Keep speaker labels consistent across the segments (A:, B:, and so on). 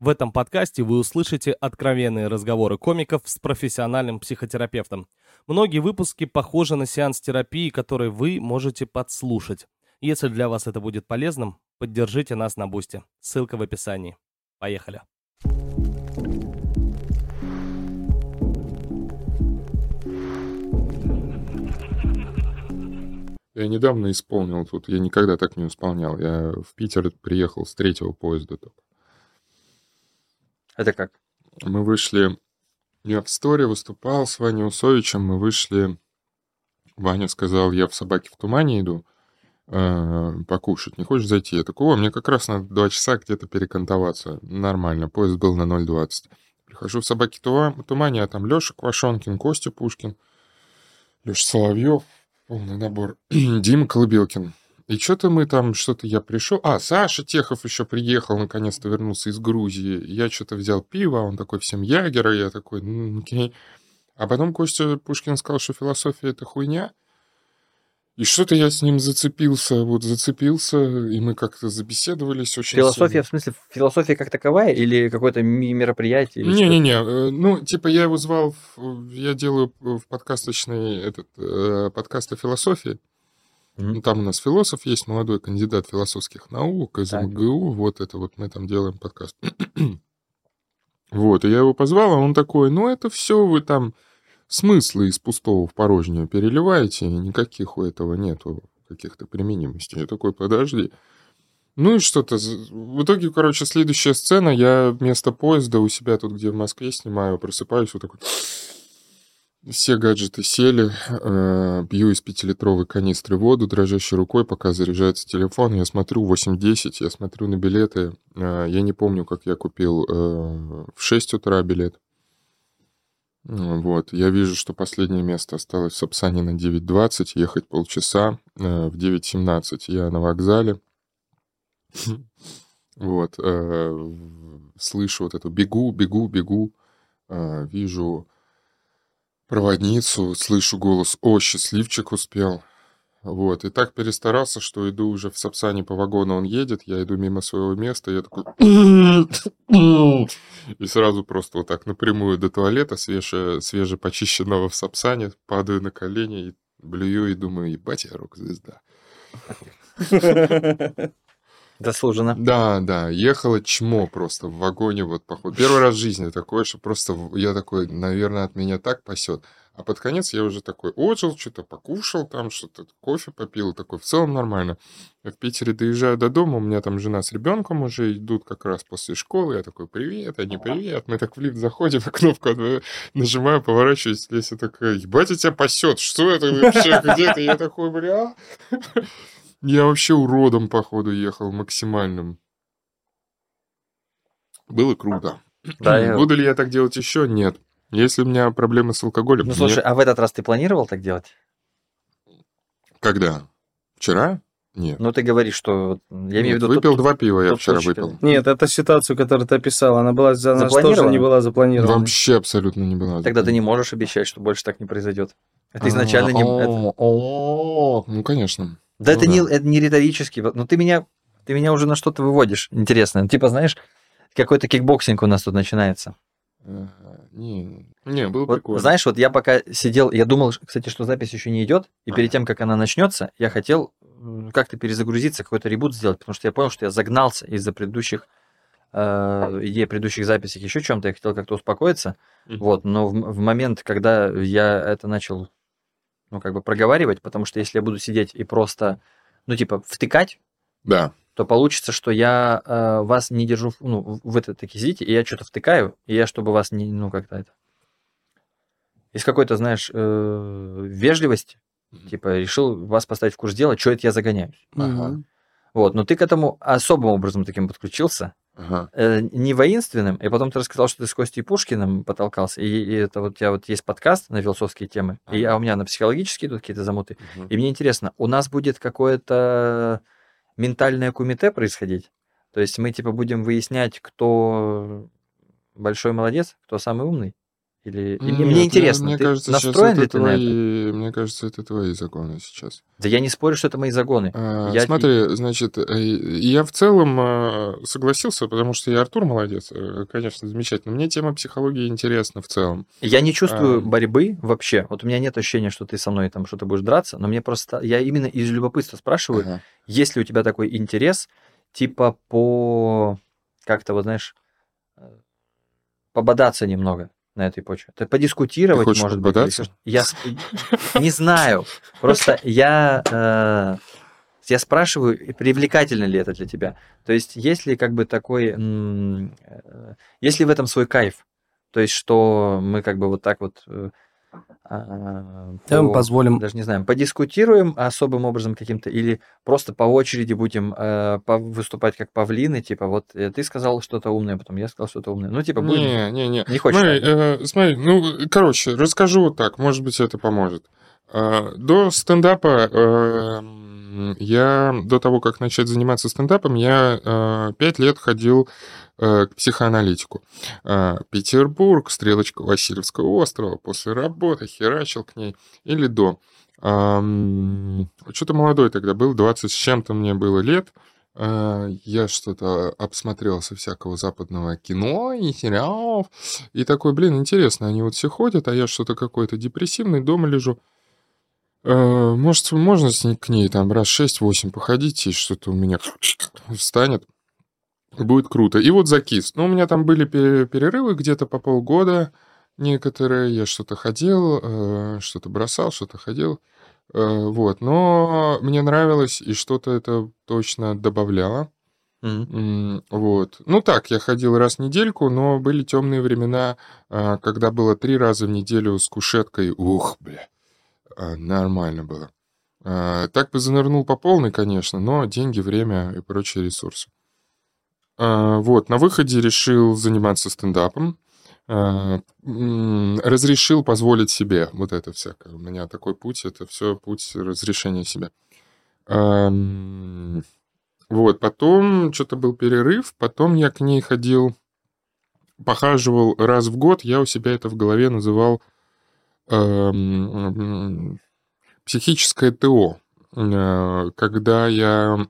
A: В этом подкасте вы услышите откровенные разговоры комиков с профессиональным психотерапевтом. Многие выпуски похожи на сеанс терапии, который вы можете подслушать. Если для вас это будет полезным, поддержите нас на Бусте. Ссылка в описании. Поехали.
B: Я недавно исполнил тут, я никогда так не исполнял. Я в Питер приехал с третьего поезда только.
C: Это как?
B: Мы вышли... Я в сторе выступал с Ваней Усовичем, мы вышли... Ваня сказал, я в «Собаке в тумане» иду э, покушать. Не хочешь зайти? Я такой, о, мне как раз надо два часа где-то перекантоваться. Нормально, поезд был на 0.20. Прихожу в «Собаке в тумане», а там Леша Квашонкин, Костя Пушкин, Леша Соловьев, полный набор, Дима Колыбелкин. И что-то мы там, что-то я пришел. А, Саша Техов еще приехал, наконец-то вернулся из Грузии. Я что-то взял пиво, он такой всем ягера, я такой, ну, окей. А потом Костя Пушкин сказал, что философия — это хуйня. И что-то я с ним зацепился, вот зацепился, и мы как-то забеседовались очень
C: Философия,
B: сильно.
C: в смысле, философия как таковая или какое-то мероприятие?
B: Не-не-не, э, ну, типа я его звал, в- я делаю в подкасточный этот, э, подкаст о философии. Ну, там у нас философ есть, молодой кандидат философских наук из
C: Так.
B: МГУ, вот это вот мы там делаем подкаст. Вот, и я его позвал, а он такой, ну это все вы там смыслы из пустого в порожнее переливаете, никаких у этого нету каких-то применимостей. Я такой, подожди. Ну и что-то. В итоге, короче, следующая сцена, я вместо поезда у себя тут, где в Москве снимаю, просыпаюсь вот такой... Все гаджеты сели, э, пью из пятилитровой канистры воду дрожащей рукой, пока заряжается телефон. Я смотрю 8.10, я смотрю на билеты. Э, я не помню, как я купил э, в 6 утра билет. Вот, я вижу, что последнее место осталось в Сапсане на 9.20, ехать полчаса. В 9.17 я на вокзале. Вот, слышу вот эту бегу, бегу, бегу. Вижу проводницу, слышу голос «О, счастливчик успел». Вот, и так перестарался, что иду уже в Сапсане по вагону, он едет, я иду мимо своего места, я такой... И сразу просто вот так напрямую до туалета, свеже, свежепочищенного в Сапсане, падаю на колени и блюю и думаю, ебать, я рок-звезда.
C: Заслуженно.
B: Да, да, ехало чмо просто в вагоне, вот, походу. Первый раз в жизни такое, что просто я такой, наверное, от меня так пасет. А под конец я уже такой отжил, что-то покушал там, что-то кофе попил, такой, в целом нормально. Я в Питере доезжаю до дома, у меня там жена с ребенком уже идут как раз после школы, я такой, привет, они привет. Мы так в лифт заходим, а кнопку нажимаю, поворачиваюсь, Леся такая, ебать, я тебя пасет, что это вообще, где ты? Я такой, бля. Я вообще уродом, походу, ехал максимальным. Было круто.
C: Да, я-
B: Буду ли я так делать еще? Нет. Если у меня проблемы с алкоголем,
C: Ну, слушай,
B: нет.
C: а в этот раз ты планировал так делать?
B: Когда? Вчера? Нет.
C: Ну, ты говоришь, что... Я имею в
B: Нет,
C: виду...
B: выпил
C: тот-
B: два пива, я вчера выпил.
A: Нет, это ситуацию, которую ты описал, она была за нас тоже
C: Запланирована?
A: не была запланирована.
B: Вообще абсолютно не была.
C: Тогда ты не можешь обещать, что больше так не произойдет. Это изначально не...
B: А, о, Ну, конечно.
C: Да
B: Ну
C: это,
B: да.
C: Не, это не риторически. вот, Ну, ты меня, ты меня уже на что-то выводишь интересное. Ну, Типа, знаешь, какой-то кикбоксинг у нас тут начинается.
B: Ага, Не, не, было
C: Вот,
B: прикольно.
C: знаешь, вот я пока сидел, я думал, кстати, что запись еще не идет, и перед тем, как она начнется, я хотел как-то перезагрузиться, какой-то reboot сделать, потому что я понял, что я загнался из-за предыдущих э, идей предыдущих записей, еще чем-то, я хотел как-то успокоиться,
B: Мгм.
C: вот, но в, в момент, когда я это начал, ну, как бы проговаривать, потому что если я буду сидеть и просто, ну, типа, втыкать,
B: Да.
C: то получится, что я э, вас не держу, в- ну, вы это такие сидите, и я что-то втыкаю, и я, чтобы вас не, ну, как-то это... Из какой-то, знаешь, э, вежливости,
B: Мгм.
C: типа, решил вас поставить в курс дела, что это я загоняюсь.
B: Ага.
C: Вот, но ты к этому особым образом таким подключился,
B: Ага.
C: э, не воинственным, и потом ты рассказал, что ты с Костей Пушкиным потолкался, и, и это вот у тебя вот есть подкаст на философские темы, и, а у меня на психологические идут какие-то замуты,
B: Мгм.
C: и мне интересно, у нас будет какое-то ментальное кумите происходить? То есть мы типа будем выяснять, кто большой молодец, кто самый умный? Или... и
B: Нет,
C: мне, интересно,
B: мне
C: ты
B: кажется,
C: настроен ли ты на это?
B: твои, мне кажется, это твои законы сейчас.
C: Да я не спорю, что это мои загоны.
B: А,
C: Я-
B: Смотри, значит, э, я в целом э, согласился, потому что я Артур молодец, э, конечно, замечательно. Мне тема психологии интересна в целом.
C: Я не чувствую
B: А.
C: борьбы вообще. Вот у меня нет ощущения, что ты со мной там что-то будешь драться, но мне просто... Я именно из любопытства спрашиваю,
B: Ага.
C: есть ли у тебя такой интерес, типа по... Как-то, вот знаешь, пободаться немного на этой почве. То есть подискутировать,
B: хочешь
C: может быть.
B: пободаться?
C: что-то. Я не знаю. Просто я... э, Я спрашиваю, привлекательно ли это для тебя. То есть, есть ли как бы такой... э, Есть ли в этом свой кайф? То есть, что мы как бы вот так вот... э, а,
A: мы
C: по-
A: позволим
C: даже не знаем, подискутируем особым образом каким-то, или просто по очереди будем э, выступать как павлины, типа вот э, ты сказал что-то умное, потом я сказал что-то умное. Ну, типа, будем...
B: Не, не, не.
C: Не хочешь,
B: Смотри,
C: да?
B: э, смотри, ну, короче, расскажу вот так, может быть, это поможет. Э, До стендапа э, я, до того, как начать заниматься стендапом, я э, пять лет ходил э, к психоаналитику. Э, Петербург, стрелочка Васильевского острова, после работы херачил к ней или до. Что-то молодой тогда был, 20 с чем-то мне было лет. Я что-то обсмотрелся всякого западного кино и сериалов. И такой, блин, интересно, они вот все ходят, а я что-то какой-то депрессивный, дома лежу. Э, Может, можно с ней- к ней там раз 6-8 походить, и что-то у меня встанет. Будет круто. И вот закис. Ну, у меня там были пере- перерывы где-то по полгода некоторые. Я что-то ходил, э, что-то бросал, что-то ходил. Э, Вот. Но мне нравилось, и что-то это точно добавляло. М, Вот. Ну так, я ходил раз в недельку, но были темные времена, когда было три раза в неделю с кушеткой. Ух, бля, нормально было. А, Так бы занырнул по полной, конечно, но деньги, время и прочие ресурсы. А, Вот, на выходе решил заниматься стендапом. А, Разрешил позволить себе вот это всякое. У меня такой путь, это все путь разрешения себе. Ам, Вот, потом что-то был перерыв, потом я к ней ходил, похаживал раз в год, я у себя это в голове называл психическое ТО. Э, Когда я...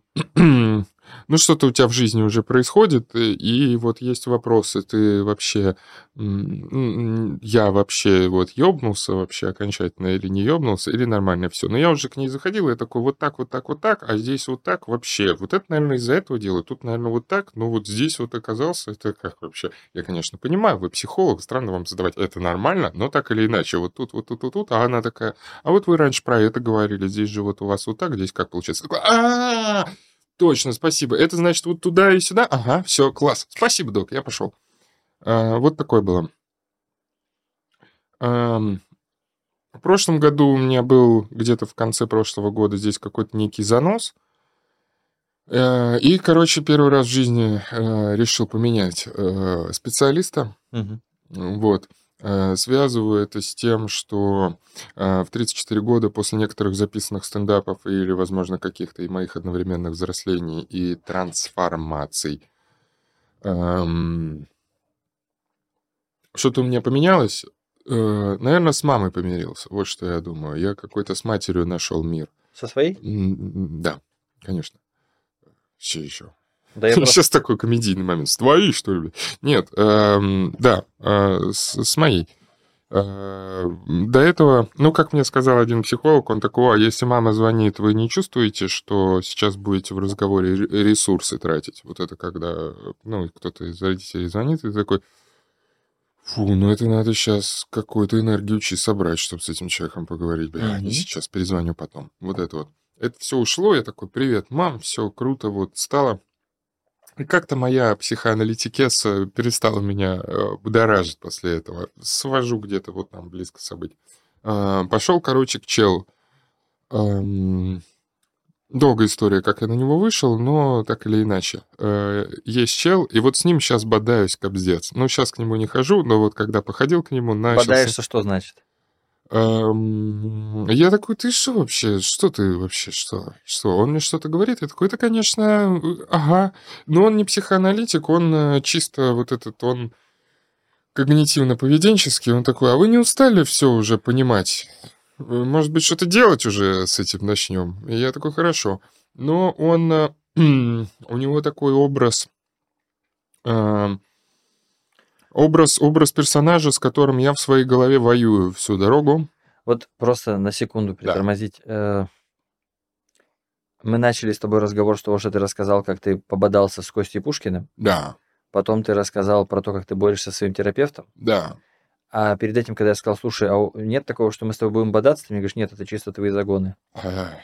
B: Ну, что-то у тебя в жизни уже происходит, и- и вот есть вопросы, ты вообще... Я вообще вот ёбнулся вообще окончательно или не ёбнулся, или нормально все. Но я уже к ней заходил, я такой, вот так, вот так, вот так, а здесь вот так вообще. Вот это, наверное, из-за этого делаю, тут, наверное, вот так, но вот здесь вот оказался, это как вообще? Я, конечно, понимаю, вы психолог, странно вам задавать, это нормально, но так или иначе, вот тут, вот тут, вот тут, а она такая, а вот вы раньше про это говорили, здесь же вот у вас вот так, здесь как получается? Такой, «А, Точно, спасибо. Это значит вот туда и сюда? Ага, все, класс. Спасибо, док, я пошел. А, Вот такое было. Ам, В прошлом году у меня был где-то в конце прошлого года здесь какой-то некий занос. Э, И, короче, первый раз в жизни э, решил поменять э, специалиста.
C: Мгм.
B: Вот. Э, Связываю это с тем, что э, в 34 года после некоторых записанных стендапов или, возможно, каких-то и моих одновременных взрослений и трансформаций, эм, что-то у меня поменялось. Э, Наверное, с мамой помирился. Вот что я думаю. Я какой-то с матерью нашел мир.
C: Со своей?
B: Да, конечно. Че еще?
C: Да я просто...
B: Сейчас такой комедийный момент. С твоей, что ли? Нет, эм, да, э, с, с моей. Э, До этого, ну, как мне сказал один психолог, он такой, а если мама звонит, вы не чувствуете, что сейчас будете в разговоре ре- ресурсы тратить? Вот это когда, ну, кто-то из родителей звонит, и такой, фу, ну это надо сейчас какую-то энергию учи собрать, чтобы с этим человеком поговорить. Бля, не сейчас, перезвоню потом. Вот это вот. Это все ушло, я такой, привет, мам, все круто, вот стало. Как-то моя психоаналитикеса перестала меня э, будоражить после этого. Свожу где-то вот там близко событий. А, Пошел, короче, к челу. Эм, Долгая история, как я на него вышел, но так или иначе. Э, Есть чел, и вот с ним сейчас бодаюсь, кобздец. Ну, сейчас к нему не хожу, но вот когда походил к нему, начал... с ним-
C: Бодаешься, что значит?
B: Эм, Я такой, ты что вообще? Что ты вообще? Что? Что? Он мне что-то говорит? Я такой, это, конечно, э, ага. Но он не психоаналитик, он э, чисто вот этот, он когнитивно-поведенческий, он такой, а вы не устали все уже понимать? Может быть, что-то делать уже с этим начнем? И я такой, хорошо. Но он, э, у него такой образ, э, образ, образ персонажа, с которым я в своей голове воюю всю дорогу.
C: Вот просто на секунду притормозить. Э, Мы начали с тобой разговор с того, что ты рассказал, как ты пободался с Костей Пушкиным.
B: Да,
C: Потом ты рассказал про то, как ты борешься со своим терапевтом.
B: да.
C: А перед этим, когда я сказал, слушай, а нет такого, что мы с тобой будем бодаться, ты мне говоришь, нет, это чисто твои загоны.
B: Ай,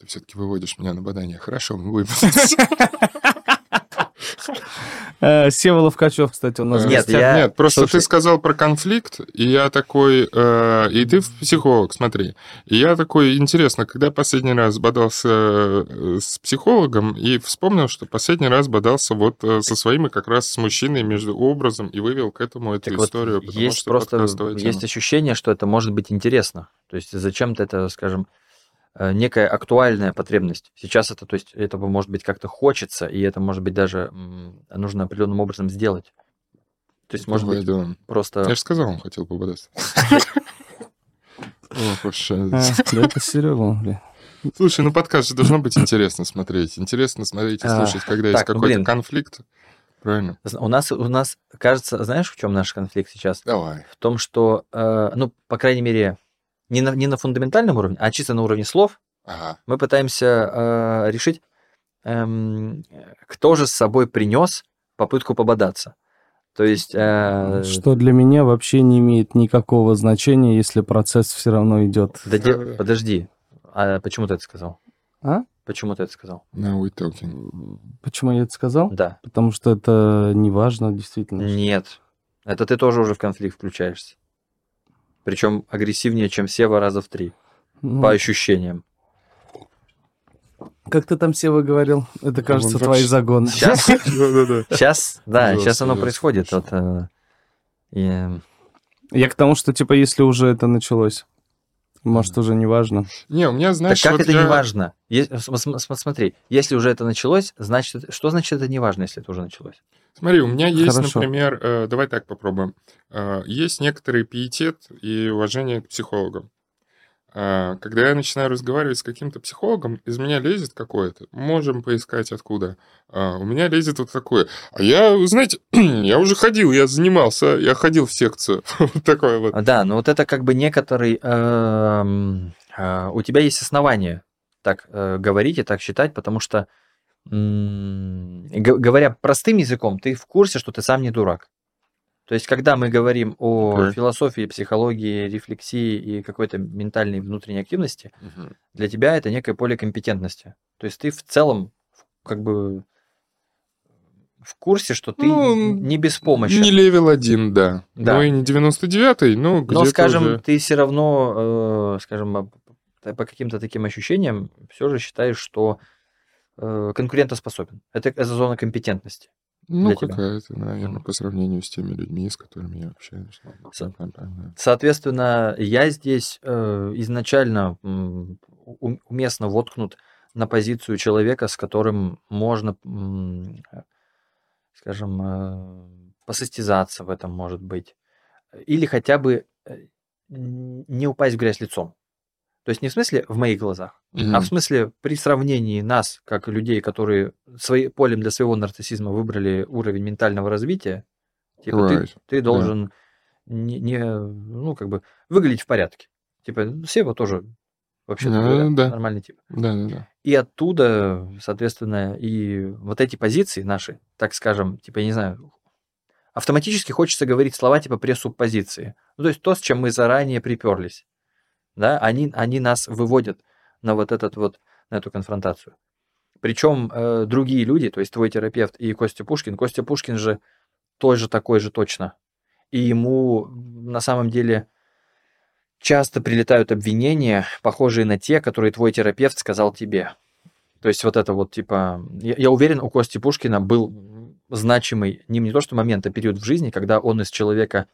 B: Ты все-таки выводишь меня на бадание. Хорошо, мы будем.
A: Э, Сева Ловкачев, кстати, у нас
C: Нет, я-
B: Нет, просто
C: слушай-
B: ты сказал про конфликт, и я такой, э, и ты психолог, смотри. И я такой, интересно, когда я последний раз бодался э, с психологом, и вспомнил, что последний раз бодался вот э, со своими как раз с мужчиной между образом, и вывел к этому эту
C: Так вот,
B: историю, потому
C: есть
B: что
C: просто есть ощущение, что это может быть интересно. То есть зачем-то это, скажем, э, некая актуальная потребность. Сейчас это, то есть этого может быть как-то хочется, и это может быть даже нужно определенным образом сделать. То есть, может
B: Давай,
C: быть,
B: да.
C: просто...
B: Я же сказал, он хотел э,
A: А, Да это блин.
B: Слушай, ну подкаст же должно быть интересно смотреть. Интересно смотреть и
C: А,
B: слушать, когда есть
C: ну,
B: какой-то конфликт. Правильно?
C: У нас, у нас, кажется, знаешь, в чем наш конфликт сейчас?
B: Давай.
C: В том, что, э, ну, по крайней мере, не на, не на фундаментальном уровне, а чисто на уровне слов,
B: Ага.
C: мы пытаемся э, решить, эм, кто же с собой принес попытку пободаться. То есть... э,
A: Что для меня вообще не имеет никакого значения, если процесс все равно идет.
C: да де-
B: Да-да-да.
C: подожди, а почему ты это сказал?
A: А?
C: Почему ты это сказал?
B: Now we talking.
A: Почему я это сказал?
C: Да.
A: Потому что это не важно, действительно.
C: Нет. Это ты тоже уже в конфликт включаешься. Причем агрессивнее, чем Сева раза в три,
A: Ну,
C: по ощущениям.
A: Как ты там, Сева, говорил? Это, кажется,
B: он
A: твои загоны.
C: Сейчас, сейчас, да, сейчас оно происходит. Вот, э, и,
A: Я к тому, что, типа, если уже это началось, может, уже не важно.
B: Не, у меня,
C: так
B: знаешь,
C: как
B: вот
C: это
B: я-
C: не важно? Смотри, если уже это началось, значит, что значит это не важно, если это уже началось?
B: Смотри, у меня есть,
A: Хорошо.
B: например, э, давай так попробуем. Э, есть некоторый пиетет и уважение к психологам. Э, когда я начинаю разговаривать с каким-то психологом, из меня лезет какое-то. Можем поискать откуда. Э, у меня лезет вот такое. А я, знаете, я уже ходил, я занимался, я ходил в секцию. Вот такое вот.
C: А, Да, но вот это как бы некоторый... эм, у тебя есть основания так э, говорить и так считать, потому что, говоря простым языком, ты в курсе, что ты сам не дурак. То есть, когда мы говорим о
B: Окей.
C: философии, психологии, рефлексии и какой-то ментальной внутренней активности,
B: Мгм.
C: для тебя это некое поле компетентности. То есть ты в целом как бы в курсе, что ты
B: Ну,
C: не беспомощен.
B: Не level один, да.
C: Да.
B: Ну и не 99-й, но
C: Но,
B: где-то
C: скажем,
B: уже-
C: ты все равно, э, скажем, по каким-то таким ощущениям, все же считаешь, что э, конкурентоспособен. Это, это зона компетентности.
B: Ну, какая-то, наверное, по сравнению с теми людьми, с которыми я общаюсь.
C: Со-. Соответственно, я здесь э, изначально у- уместно воткнут на позицию человека, с которым можно, э, скажем, э, посостязаться в этом, может быть. Или хотя бы э, не упасть в грязь лицом. То есть не в смысле в моих глазах,
B: Мгм.
C: а в смысле при сравнении нас, как людей, которые свои, полем для своего нарциссизма выбрали уровень ментального развития, типа ты,
B: Right.
C: ты должен не, не, ну, как бы выглядеть в порядке. Типа, ну, Сева тоже вообще
B: Да, да.
C: нормальный тип.
B: Да, да, да.
C: И оттуда, соответственно, и вот эти позиции наши, так скажем, типа, я не знаю, автоматически хочется говорить слова типа пресуппозиции. Ну, то есть то, с чем мы заранее приперлись. Да, они, они нас выводят на вот этот вот, на эту конфронтацию. Причем э, другие люди, то есть твой терапевт и Костя Пушкин, Костя Пушкин же тоже такой же точно. И ему на самом деле часто прилетают обвинения, похожие на те, которые твой терапевт сказал тебе. То есть вот это вот типа... Я, я уверен, у Кости Пушкина был значимый не, не то что момент, а период в жизни, когда он из человека,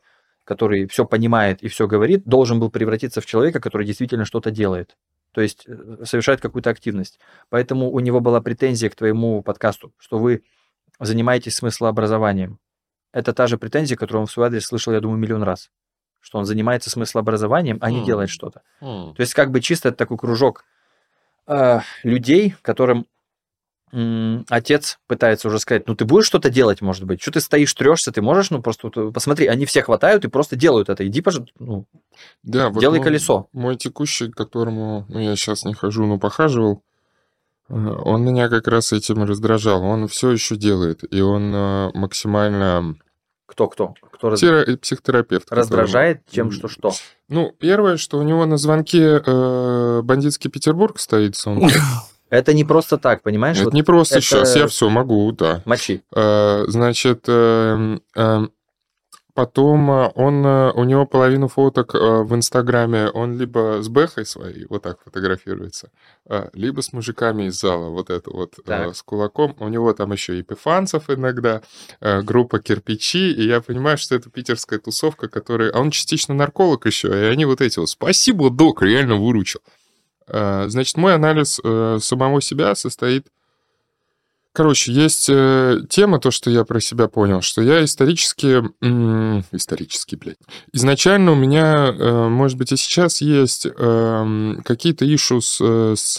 C: который все понимает и все говорит, должен был превратиться в человека, который действительно что-то делает. То есть э, совершает какую-то активность. Поэтому у него была претензия к твоему подкасту, что вы занимаетесь смыслообразованием. это та же претензия, которую он в свой адрес слышал, я думаю, миллион раз. Что он занимается смыслообразованием, а не
B: М.
C: делает что-то.
B: М.
C: То есть как бы чисто это такой кружок э, людей, которым отец пытается уже сказать, ну ты будешь что-то делать, может быть, что ты стоишь, трешься, ты можешь, ну просто вот, посмотри, они все хватают и просто делают это, иди, пожалуйста, ну,
B: Да, вот
C: делай
B: мой-
C: колесо.
B: Мой текущий, к которому ну, я сейчас не хожу, но похаживал, э, он меня как раз этим раздражал. Он все еще делает, и он э, максимально
C: Кто-кто? Кто раз-
B: Тера- э, психотерапевт. которому-
C: раздражает тем, что что?
B: Ну, первое, что у него на звонке э, бандитский Петербург стоит, сон.
C: Это не просто так, понимаешь?
B: Это
C: Вот
B: не просто
C: это-
B: сейчас, я все могу, да.
C: Мочи.
B: Э, Значит, э, э, потом он, у него половину фоток в Инстаграме, он либо с Бэхой своей вот так фотографируется, либо с мужиками из зала, вот это вот,
C: Так.
B: с кулаком. У него там еще и пифанцев иногда, группа кирпичи, и я понимаю, что это питерская тусовка, которая... А он частично нарколог еще, и они вот эти вот «Спасибо, док, реально выручил». Э, Значит, мой анализ э, самого себя состоит Короче, есть э, тема, то, что я про себя понял, что я исторически... исторически, блядь. Изначально у меня, может быть, и сейчас есть эм, какие-то э, с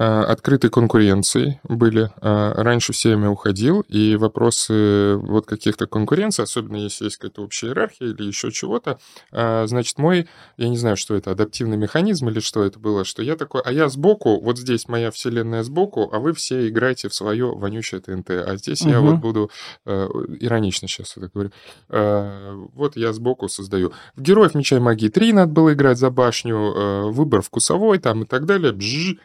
B: открытой конкуренцией были. Э, раньше все время уходил, и вопросы вот каких-то конкуренций, особенно если есть какая-то общая иерархия или еще чего-то, э, значит, мой, я не знаю, что это, адаптивный механизм или что это было, что я такой, а я сбоку, вот здесь моя вселенная сбоку, а вы все играете в свое вонючее ТНТ, а здесь я
C: Мгм.
B: вот буду, э, иронично сейчас это говорю, э, вот я сбоку создаю. В Героев Меча и Магии 3 надо было играть за башню, э, выбор вкусовой там и так далее, бжж,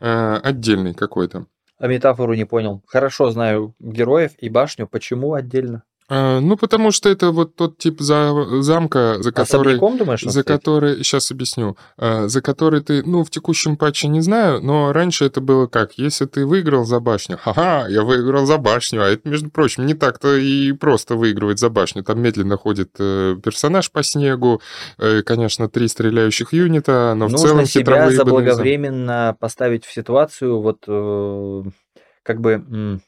B: э, отдельный какой-то.
C: А метафору не понял. Хорошо знаю героев и башню. Почему отдельно?
B: Э, ну, потому что это вот тот тип за- замка, за который...
C: Особняком, думаешь,
B: За
C: стоит?
B: который, сейчас объясню, э, за который ты, ну, в текущем патче не знаю, но раньше это было как, если ты выиграл за башню, ха-ха, я выиграл за башню, а это, между прочим, не так-то и просто выигрывать за башню, там медленно ходит э, персонаж по снегу, э, конечно, три стреляющих юнита, но в
C: Нужно
B: целом
C: себя
B: хитровые бонусы.
C: заблаговременно поставить в ситуацию, вот э, как бы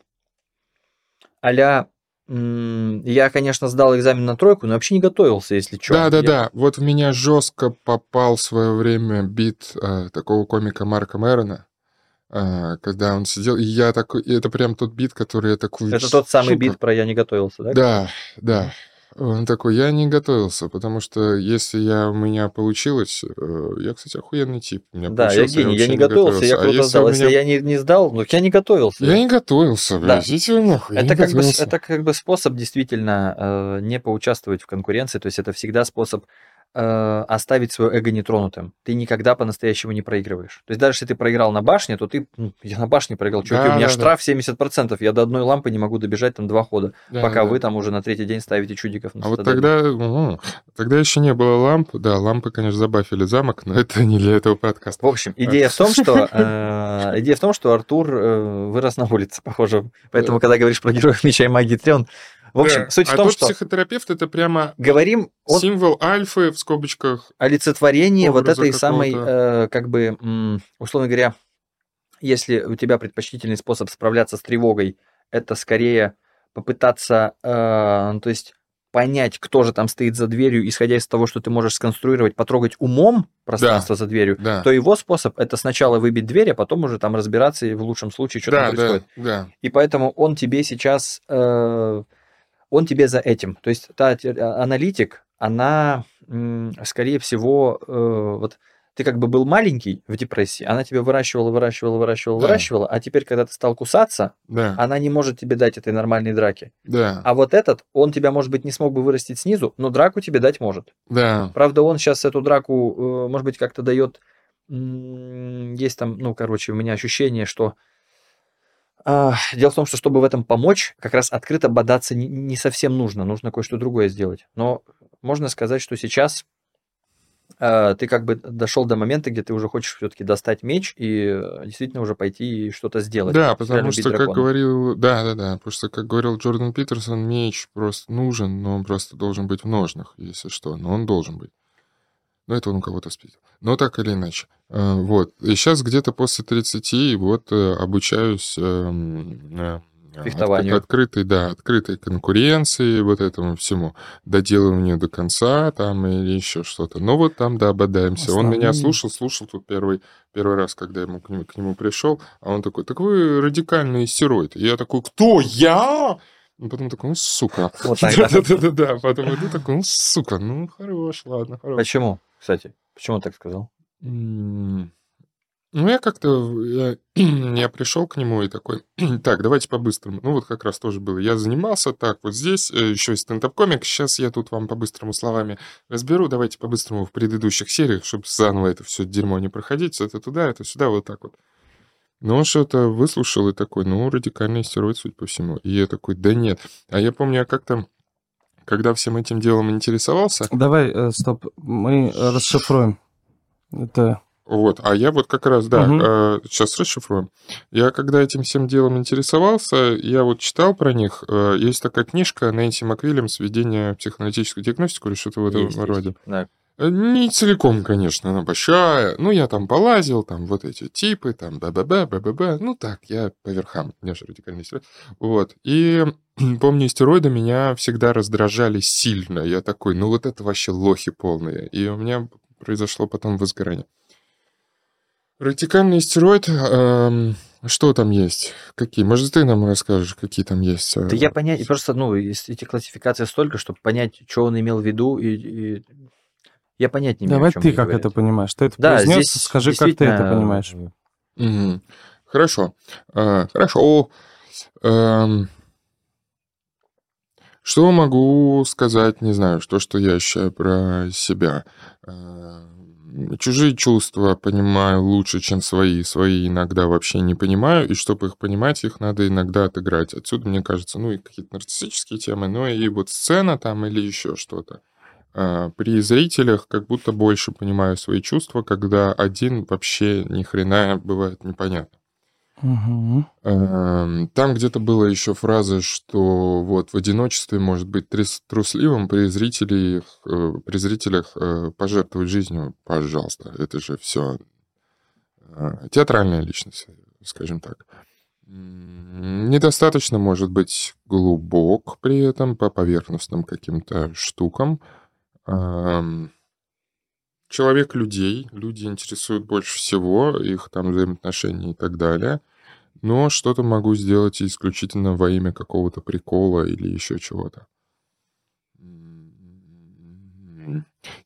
C: а-ля я, конечно, сдал экзамен на тройку, но вообще не готовился, если что.
B: Да, да, да. Вот в меня жестко попал в свое время бит э, такого комика Марка Мэрона, э, когда он сидел, и я такой, это прям тот бит, который я такой...
C: Это тот самый
B: «Сука,
C: бит про я не готовился, да?
B: Да, да. Он такой, я не готовился, потому что если я, у меня получилось, э, я, кстати, охуенный тип. У меня
C: Да, я гений, я
B: вообще
C: не готовился, я
B: А
C: круто
B: если
C: сдал. Если
B: меня-
C: я не, не сдал, ну я не готовился.
B: Я не готовился,
C: Да.
B: блядь, идите нахуй, я
C: Это как, бы,
B: готовился.
C: это как бы способ действительно э, не поучаствовать в конкуренции, то есть это всегда способ э, оставить свое эго нетронутым. Ты никогда по-настоящему не проигрываешь. То есть даже если ты проиграл на башне, то ты, ну, я на башне проиграл, чуваки,
B: Да,
C: у меня
B: да, да.
C: штраф 70%, я до одной лампы не могу добежать там два хода,
B: Да,
C: пока
B: да.
C: вы там уже на третий день ставите чудиков на
B: А вот тогда, угу, тогда еще не было ламп. Да, лампы, конечно, забафили замок, но это не для этого подкаста.
C: В общем, идея в том, что э, идея в том, что Артур э, вырос на улице, похоже. Поэтому, когда говоришь про героев меча и магии 3, он... В общем,
B: Да.
C: суть в
B: а
C: том,
B: тот
C: что
B: психотерапевт это прямо
C: говорим о
B: символ альфы в скобочках.
C: олицетворение вот этой самой, э, как бы, условно говоря, если у тебя предпочтительный способ справляться с тревогой, это скорее попытаться, э, ну, то есть понять, кто же там стоит за дверью, исходя из того, что ты можешь сконструировать, потрогать умом пространство за дверью,
B: Да.
C: то его способ это сначала выбить дверь, а потом уже там разбираться и в лучшем случае что
B: да,
C: там
B: да,
C: происходит.
B: да.
C: И поэтому он тебе сейчас, э, он тебе за этим. То есть та а- аналитик, она, скорее всего, э, вот ты как бы был маленький в депрессии, она тебя выращивала, выращивала, выращивала,
B: Да.
C: выращивала, а теперь, когда ты стал кусаться,
B: Да,
C: она не может тебе дать этой нормальной драки.
B: да,
C: А вот этот, он тебя, может быть, не смог бы вырастить снизу, но драку тебе дать может.
B: да.
C: Правда, он сейчас эту драку, э, может быть, как-то дает... Есть там, ну, короче, у меня ощущение, что... а, Дело в том, что чтобы в этом помочь, как раз открыто бодаться не, совсем нужно. Нужно кое-что другое сделать. Но можно сказать, что сейчас а, ты как бы дошел до момента, где ты уже хочешь все-таки достать меч и э, действительно уже пойти и что-то сделать.
B: Да, потому что, как
C: дракона.
B: говорил, да, да, да, потому что, как говорил Джордан Питерсон, меч просто нужен, но он просто должен быть в ножнах, если что, но он должен быть. Но это он у кого-то спит. Но так или иначе. Э, Вот. И сейчас где-то после 30 вот э, обучаюсь эм, э, от-
C: Фехтованию.
B: открытой, да, открытой конкуренции, вот этому всему, доделыванию до конца там или еще что-то. Но вот там, да, бодаемся. Он меня
A: Основные.
B: слушал, слушал тут первый, первый раз, когда я ему, к, нему, к нему пришел, а он такой, так вы радикальный стероид. И я такой, кто, я? Ну, потом такой, ну, сука.
C: Вот так, да?
B: Да-да-да, потом иду такой, ну, сука, ну, хорош, ладно, хорош.
C: Почему, кстати? Почему он так сказал?
B: Ну, я как-то, я, я пришел к нему и такой, так, давайте по-быстрому. Ну, вот как раз тоже было. Я занимался так, вот здесь, э, еще и стендап-комик, сейчас я тут вам по-быстрому словами разберу, давайте по-быстрому в предыдущих сериях, чтобы заново это все дерьмо не проходить, это туда, это сюда, вот так вот. Но он что-то выслушал и такой, ну, радикальный стероид, судя по всему. И я такой, да нет. А я помню, я как-то, когда всем этим делом интересовался,
A: Давай, э, стоп, мы э, расшифруем. Это...
B: Вот, а я вот как раз, да,
A: Мгм.
B: сейчас расшифруем. Я когда этим всем делом интересовался, я вот читал про них. э, Есть такая книжка Нэнси Маквиллемс «Введение в психоаналитическую диагностику» или что-то в этом
C: Есть, есть.
B: роде.
C: Да.
B: Э, Не целиком, конечно, она большая. Ну, я там полазил, там вот эти типы, там б-б-б, б-б-б. Ну, так, я по верхам, я же радикальный стероид. Вот. И помню, стероиды меня всегда раздражали сильно. Я такой, ну, вот это вообще лохи полные. И у меня произошло потом возгорание. Радикальный стероид, эм, что там есть? Какие? Может, ты нам расскажешь, какие там есть? э,
C: Да я понять, просто, ну, эти классификации столько, чтобы понять, что он имел в виду, и, и я понять не имею, о
A: Давай
C: чем
A: ты как
C: говорят.
A: это понимаешь? Ты это
C: Да,
A: произнес,
C: здесь
A: скажи, как ты это понимаешь.
B: Мгм. Хорошо. А, Хорошо. Эм, Что могу сказать, не знаю, что, что я ощущаю про себя. Эм, Чужие чувства понимаю лучше, чем свои. Свои иногда вообще не понимаю, и чтобы их понимать, их надо иногда отыграть. Отсюда, мне кажется, ну и какие-то нарциссические темы, но и вот сцена там или еще что-то. А, При зрителях как будто больше понимаю свои чувства, когда один вообще ни хрена бывает непонятно. Эм, Там где-то была еще фраза, что вот в одиночестве может быть трусливым, при зрителях, э, при зрителях э, пожертвовать жизнью, пожалуйста. Это же все театральная личность, скажем так. Недостаточно, может быть, глубок при этом по поверхностным каким-то штукам. Человек людей, люди интересуют больше всего, их там взаимоотношения и так далее. Но что-то могу сделать исключительно во имя какого-то прикола или еще чего-то.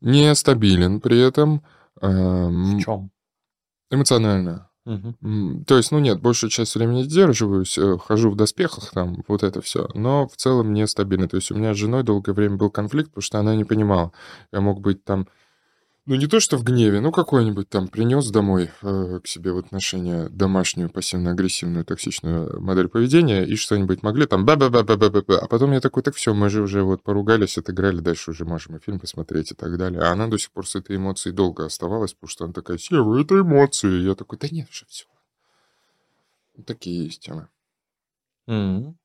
B: Нестабилен при этом. эм,
C: В чем?
B: Эмоционально. М, То есть, ну нет, большую часть времени сдерживаюсь, э, хожу в доспехах, там, вот это все. Но в целом нестабильно. То есть у меня с женой долгое время был конфликт, потому что она не понимала. Я мог быть там, ну не то что в гневе, ну какой-нибудь там принес домой э, к себе в отношения домашнюю пассивно-агрессивную токсичную модель поведения и что-нибудь могли там ба ба ба ба ба ба А потом я такой, так все, мы же уже вот поругались, отыграли, дальше уже можем и фильм посмотреть и так далее. А она до сих пор с этой эмоцией долго оставалась, потому что она такая, Сева, это эмоции. Я такой, да нет, уже все. Такие есть темы.
C: Мгм.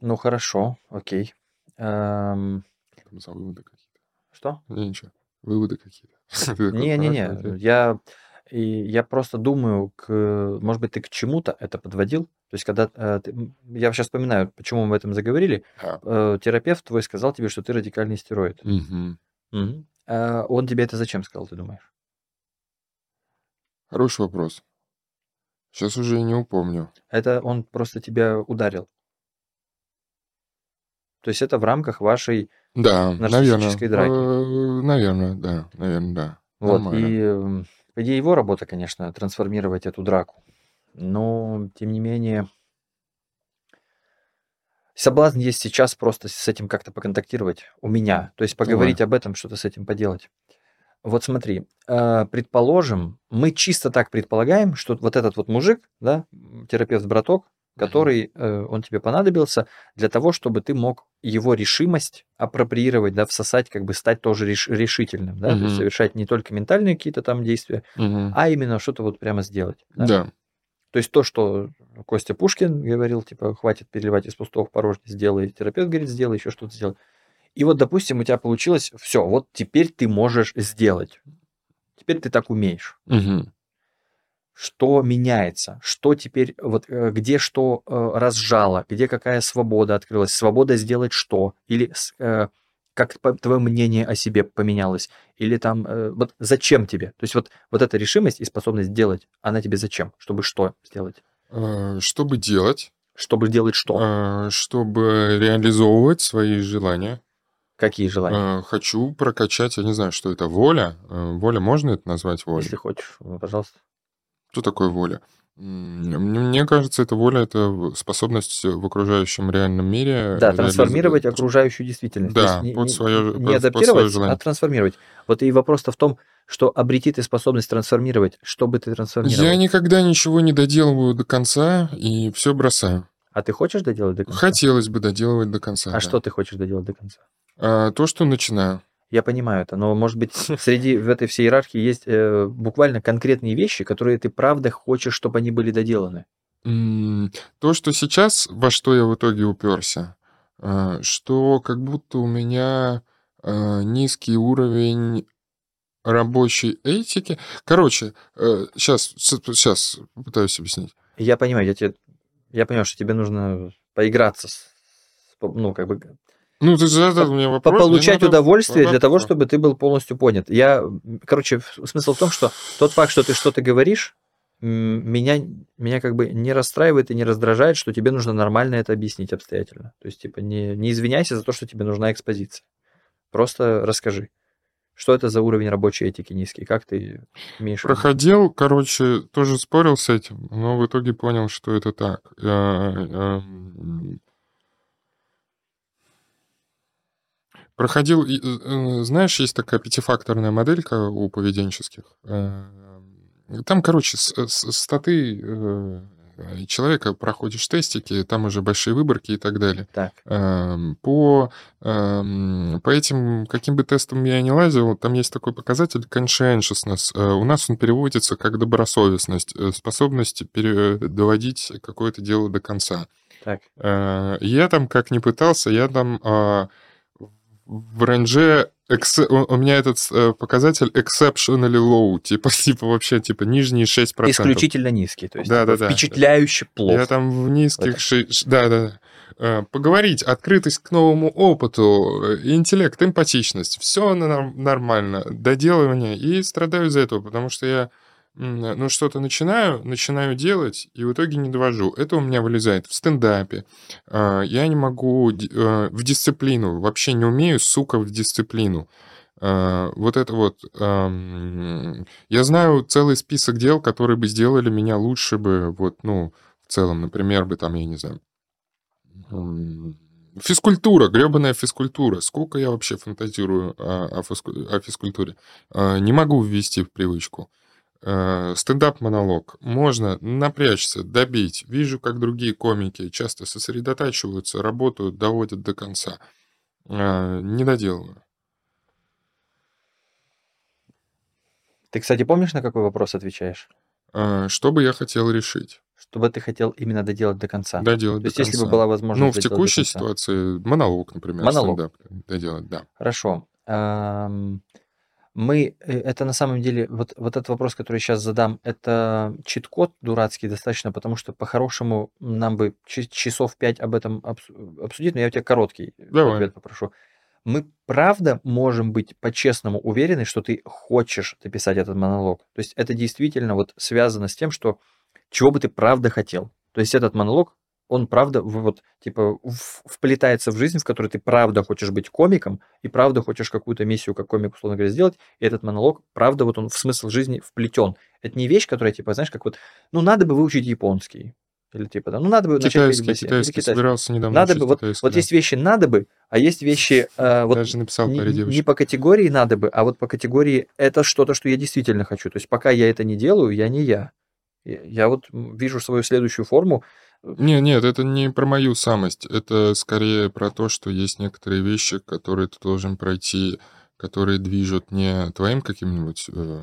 C: Ну, хорошо, окей. Эм,
B: Там за выводы какие-то.
C: Что?
B: Не, ничего. Выводы какие-то.
C: Не-не-не, я, и я просто думаю, к, может быть, ты к чему-то это подводил. То есть, когда э, ты- я сейчас вспоминаю, почему мы об этом заговорили,
B: А,
C: э, терапевт твой сказал тебе, что ты радикальный стероид.
B: мгм.
C: Мгм. А он тебе это зачем сказал, ты думаешь?
B: Хороший вопрос. Сейчас уже и не упомню.
C: Это он просто тебя ударил. То есть это в рамках вашей...
B: Да, наверное.
C: Драки.
B: Наверное, да. Наверное, да.
C: Вот,
B: Нормально.
C: и, м, по идее, его работа, конечно, трансформировать эту драку. Но, тем не менее, соблазн есть сейчас просто с этим как-то поконтактировать у меня. То есть поговорить об этом, что-то с этим поделать. Вот смотри, э, предположим, мы чисто так предполагаем, что вот этот вот мужик, да, терапевт-браток, который, э, он тебе понадобился для того, чтобы ты мог его решимость апроприировать, да, всосать, как бы стать тоже реш- решительным, да, то есть совершать не только ментальные какие-то там действия,
B: Мгм.
C: а именно что-то вот прямо сделать. да.
B: Да.
C: То есть то, что Костя Пушкин говорил, типа, хватит переливать из пустого в порожнее, сделай. Терапевт говорит, сделай, еще что-то сделай. И вот, допустим, у тебя получилось, все, вот теперь ты можешь сделать. Теперь ты так умеешь.
B: Мгм.
C: Что меняется, что теперь, вот э, где что э, разжало, где какая свобода открылась, свобода сделать что, или э, как твое мнение о себе поменялось, или там, вот зачем тебе, то есть вот, вот эта решимость и способность делать, она тебе зачем, чтобы что сделать?
B: Чтобы делать.
C: Чтобы делать что?
B: Чтобы реализовывать свои желания.
C: Какие желания?
B: Хочу прокачать, я не знаю, что это, воля. Воля можно это назвать волей?
C: Если хочешь, пожалуйста.
B: Что такое воля? Мне кажется, это воля, это способность в окружающем реальном мире.
C: Да, трансформировать реализ... окружающую действительность.
B: Да, не, под свое,
C: не под, адаптировать, под а трансформировать. Вот и вопрос-то в том, что обрети ты способность трансформировать, что бы ты трансформировал.
B: Я никогда ничего не доделываю до конца и все бросаю.
C: А ты хочешь доделать до конца?
B: Хотелось бы доделывать до конца.
C: А
B: да.
C: что ты хочешь доделать до конца?
B: А, то, что начинаю.
C: Я понимаю это, но, может быть, среди в этой всей иерархии есть э, буквально конкретные вещи, которые ты правда хочешь, чтобы они были доделаны.
B: То, что сейчас, во что я в итоге уперся, э, что как будто у меня э, низкий уровень рабочей этики. Короче, сейчас, э, сейчас пытаюсь объяснить.
C: Я понимаю, я, тебе, я понимаю, что тебе нужно поиграться с, ну, как бы
B: ну, ты задал мне вопрос.
C: Получать удовольствие для того, чтобы ты был полностью понят. Я, короче, смысл в том, что тот факт, что ты что-то говоришь, меня, меня как бы не расстраивает и не раздражает, что тебе нужно нормально это объяснить обстоятельно. То есть, типа, не, не извиняйся за то, что тебе нужна экспозиция. Просто расскажи. Что это за уровень рабочей этики низкий? Как ты имеешь?
B: Проходил, короче, тоже спорил с этим, но в итоге понял, что это так. Проходил, э, э, знаешь, есть такая пятифакторная моделька у поведенческих. Э, там, короче, статы человека проходишь тестики, там уже большие выборки и так далее.
C: Так.
B: Эм, по, эм, по этим, каким бы тестам я ни лазил, там есть такой показатель conscientiousness. У нас он переводится как добросовестность, способность доводить какое-то дело до конца.
C: Так.
B: Я там, как ни пытался, я там а, в экс... у меня этот э, показатель exceptionally low, типа, типа вообще типа нижние 6%.
C: Исключительно низкий, то есть
B: да, да, да.
C: впечатляюще плохо.
B: Я там в низких... Вот. Да, да, да. Поговорить, открытость к новому опыту, э, интеллект, эмпатичность, все нормально, доделывание, и страдаю из-за этого, потому что я ну, что-то начинаю, начинаю делать, и в итоге не довожу. Это у меня вылезает в стендапе. А, я не могу э, в дисциплину, вообще не умею, сука, в дисциплину. А, вот это вот... Я знаю целый список дел, которые бы сделали меня лучше бы, вот, ну, в целом, например, бы там, я не знаю, Физкультура, гребаная физкультура. Сколько я вообще фантазирую о, о физкультуре? А, не могу ввести в привычку. Э, стендап-монолог. Можно напрячься, добить. Вижу, как другие комики часто сосредотачиваются, работают, доводят до конца. Э, не доделываю.
C: Ты, кстати, помнишь, на какой вопрос отвечаешь?
B: Э, что бы я хотел решить?
C: Что бы ты хотел именно доделать до конца?
B: Доделать
C: То
B: есть, до
C: конца. если бы была возможность
B: Ну, в текущей ситуации монолог, например,
C: монолог. стендап
B: доделать, да.
C: Хорошо мы, э, это на самом деле, вот, вот этот вопрос, который сейчас задам, это чит-код дурацкий достаточно, потому что по-хорошему нам бы часов пять об этом обсудить, но я у тебя короткий
B: Давай.
C: ответ попрошу. Мы правда можем быть по-честному уверены, что ты хочешь написать этот монолог. То есть это действительно вот связано с тем, что чего бы ты правда хотел. То есть этот монолог он правда вот типа вплетается в жизнь, в которой ты правда хочешь быть комиком и правда хочешь какую-то миссию как комик, условно говоря, сделать, и этот монолог, правда, вот он в смысл жизни вплетен. Это не вещь, которая, типа, знаешь, как вот, ну, надо бы выучить японский. Или типа, да, ну надо бы
B: китайский, начать китайский, китайский, китайский. собирался недавно
C: надо бы, вот, вот есть вещи надо бы, а есть вещи э, вот
B: Даже написал
C: не, не по категории надо бы, а вот по категории это что-то, что я действительно хочу. То есть пока я это не делаю, я не я. Я вот вижу свою следующую форму,
B: нет, нет, это не про мою самость. Это скорее про то, что есть некоторые вещи, которые ты должен пройти, которые движут не твоим каким-нибудь, э,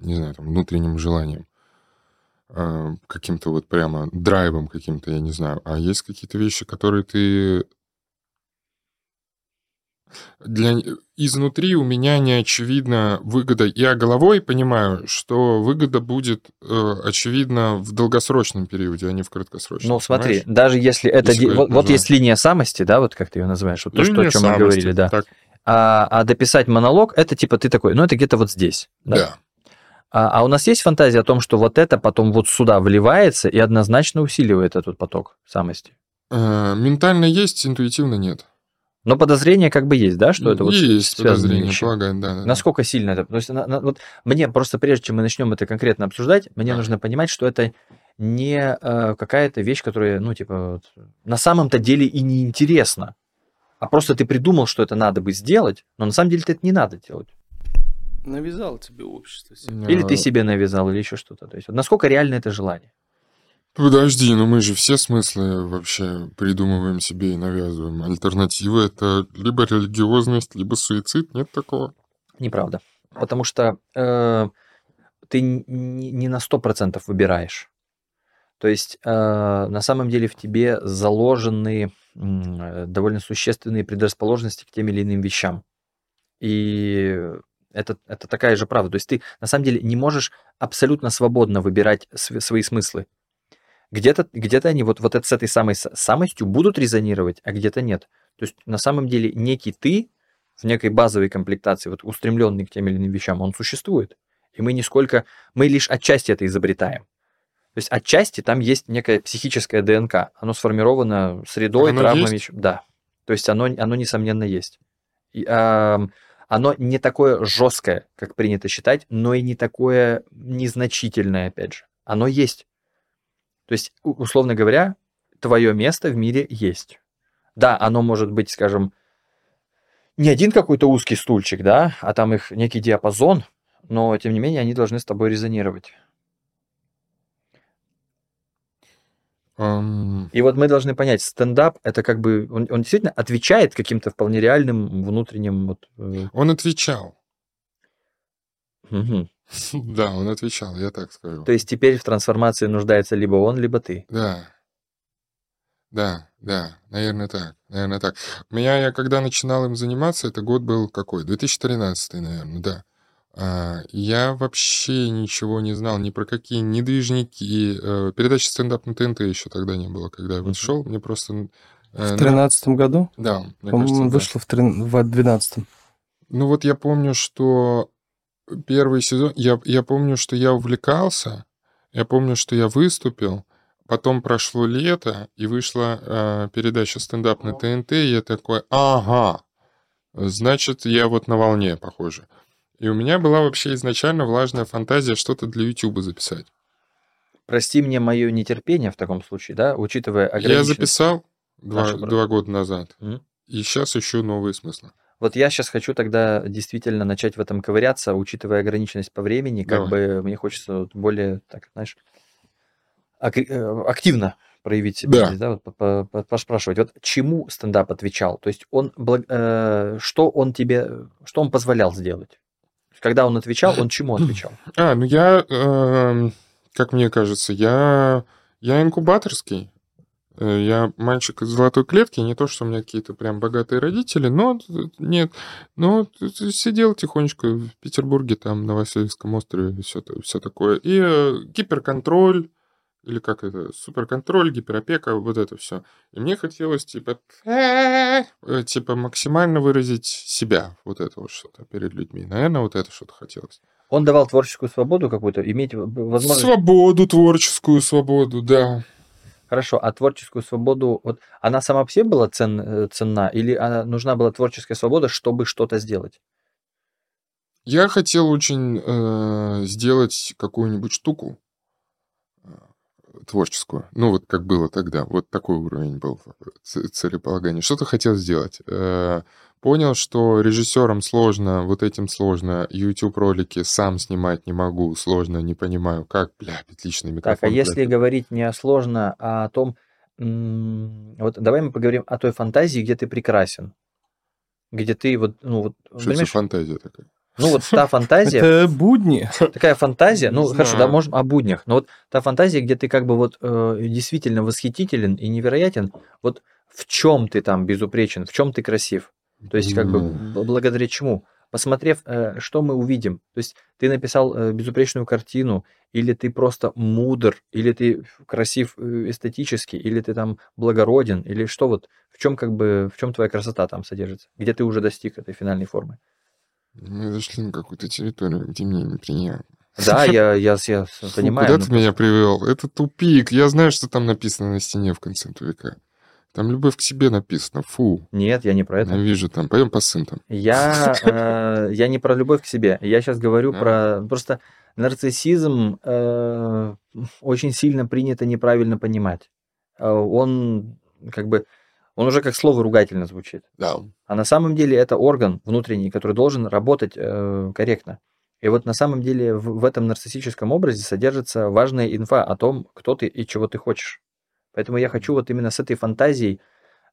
B: не знаю, там, внутренним желанием, э, каким-то вот прямо драйвом каким-то, я не знаю, а есть какие-то вещи, которые ты Для... Изнутри у меня не очевидна выгода. Я головой понимаю, что выгода будет э, очевидна в долгосрочном периоде, а не в краткосрочном.
C: Ну, смотри,
B: понимаешь?
C: даже если это...
B: Если
C: Вот, вот есть линия самости, да, вот как ты ее называешь, вот то, что, о чем мы
B: самости.
C: говорили, да.
B: Так,
C: А, а дописать монолог, это типа ты такой, ну, это где-то вот здесь. Да?
B: да.
C: А, а у нас есть фантазия о том, что вот это потом вот сюда вливается и однозначно усиливает этот поток самости.
B: Э, ментально есть, интуитивно нет.
C: Но подозрение как бы есть, да, что это вот
B: есть
C: связанные
B: подозрение,
C: вещи?
B: полагаю, да. да.
C: Насколько сильно это? То есть, на- на- вот мне просто прежде чем мы начнем это конкретно обсуждать, мне
B: Да.
C: нужно понимать, что это не э, какая-то вещь, которая, ну, типа, вот, на самом-то деле и не интересна. А просто ты придумал, что это надо бы сделать, но на самом деле это не надо делать.
A: Навязал тебе общество.
C: Или ты себе навязал, или еще что-то. То есть, вот насколько реально это желание?
B: Подожди, ну мы же все смыслы вообще придумываем себе и навязываем. Альтернатива — это либо религиозность, либо суицид. Нет такого.
C: Неправда. Потому что э, ты не на 100% выбираешь. То есть э, на самом деле в тебе заложены э, довольно существенные предрасположенности к тем или иным вещам. И это, это такая же правда. То есть ты на самом деле не можешь абсолютно свободно выбирать св- свои смыслы. Где-то где они вот, вот это с этой самой самостью будут резонировать, а где-то нет. То есть на самом деле некий ты в некой базовой комплектации, вот устремленный к тем или иным вещам, он существует. И мы нисколько, мы лишь отчасти это изобретаем. То есть отчасти там есть некая психическая ДНК. Оно сформировано средой,
B: Оно
C: травмами.
B: есть?
C: Да. То есть оно, оно несомненно есть. И, ам, оно не такое жесткое, как принято считать, но и не такое незначительное, опять же. Оно есть. То есть, условно говоря, твое место в мире есть. Да, оно может быть, скажем, не один какой-то узкий стульчик, да, а там их некий диапазон, но тем не менее они должны с тобой резонировать.
B: Ам,
C: И вот мы должны понять, стендап это как бы он, он действительно отвечает каким-то вполне реальным внутренним вот. э,
B: Он отвечал. Да, он отвечал, я так скажу.
C: То есть теперь в трансформации нуждается либо он, либо ты.
B: Да. Да, да, наверное так, наверное так. У меня, я когда начинал им заниматься, это год был какой? 2013, наверное, да. А, я вообще ничего не знал ни про какие, ни движники. э, передачи стендап на ТНТ еще тогда не было, когда я вот шел. Мне просто... э,
A: В
B: на-
A: тринадцатом году?
B: Да, мне
A: По-моему,
B: да.
A: вышло в, трин- в двенадцатом.
B: Ну вот я помню, что первый сезон, я, я помню, что я увлекался, я помню, что я выступил, потом прошло лето, и вышла э, передача стендап на ТНТ, и я такой, ага, значит, я вот на волне, похоже. И у меня была вообще изначально влажная фантазия что-то для Ютуба записать.
C: Прости мне мое нетерпение в таком случае, да, учитывая
B: Я
C: ограниченность.
B: записал два, два года назад,
C: Мгм.
B: и сейчас ищу новые смыслы.
C: Вот я сейчас хочу тогда действительно начать в этом ковыряться, учитывая ограниченность по времени, как
B: Давай.
C: бы мне хочется более, так, знаешь, э, активно проявить себя
B: Да.
C: здесь, да, вот по- по- поспрашивать. Вот чему стендап отвечал? То есть он, э, что он тебе, что он позволял сделать? Когда он отвечал, он чему отвечал?
B: А, ну я, эм, как мне кажется, я, я инкубаторский. Э, Я мальчик из золотой клетки, не то, что у меня какие-то прям богатые родители, но т- нет, но т- т- сидел тихонечко в Петербурге, там, на Васильевском острове, все, все такое. И э, гиперконтроль, или как это, суперконтроль, гиперопека, вот это все. И мне хотелось, типа, э, типа, максимально выразить себя, вот это вот что-то перед людьми. Наверное, вот это что-то хотелось.
C: Он давал творческую свободу какую-то, иметь возможность...
B: Свободу, творческую свободу, да.
C: Хорошо, а творческую свободу, вот она сама по себе была цен- э, ценна, или она, нужна была творческая свобода, чтобы что-то сделать?
B: Я хотел очень э, сделать какую-нибудь штуку э, творческую. Ну, вот как было тогда. Вот такой уровень был ц- целеполагания. Что-то хотел сделать. Э, понял, что режиссерам сложно, вот этим сложно, YouTube-ролики сам снимать не могу, сложно, не понимаю, как, бля, отличный микрофон.
C: Так, а если
B: бля.
C: говорить не о сложно, а о том, вот давай мы поговорим о той фантазии, где ты прекрасен, где ты вот, ну вот,
B: Что это за
C: понимаешь,
B: фантазия такая?
C: ну вот та фантазия,
A: Это будни.
C: такая фантазия, ну хорошо, да, можем о буднях, но вот та фантазия, где ты как бы вот э, действительно восхитителен и невероятен, вот в чем ты там безупречен, в чем ты красив? То есть, как бы,
B: Ну.
C: б- благодаря чему? Посмотрев, э, что мы увидим. То есть, ты написал э, безупречную картину, или ты просто мудр, или ты красив э, эстетически, или ты там благороден, или что вот, в чем как бы, в чем твоя красота там содержится? Где ты уже достиг этой финальной формы?
B: Мы зашли на какую-то территорию, где мне неприятно.
C: Да, я, я, я понимаю.
B: Куда ты меня привел? Это тупик. Я знаю, что там написано на стене в конце тупика. Там любовь к себе написано. Фу.
C: Нет, я не про это.
B: Я вижу там. Пойдем по сын там.
C: Я, э, я не про любовь к себе. Я сейчас говорю
B: А.
C: про... Просто нарциссизм э, очень сильно принято неправильно понимать. Э, Он как бы... Он уже как слово ругательно звучит.
B: Да.
C: А на самом деле это орган внутренний, который должен работать э, корректно. И вот на самом деле в, в этом нарциссическом образе содержится важная инфа о том, кто ты и чего ты хочешь. Поэтому я хочу вот именно с этой фантазией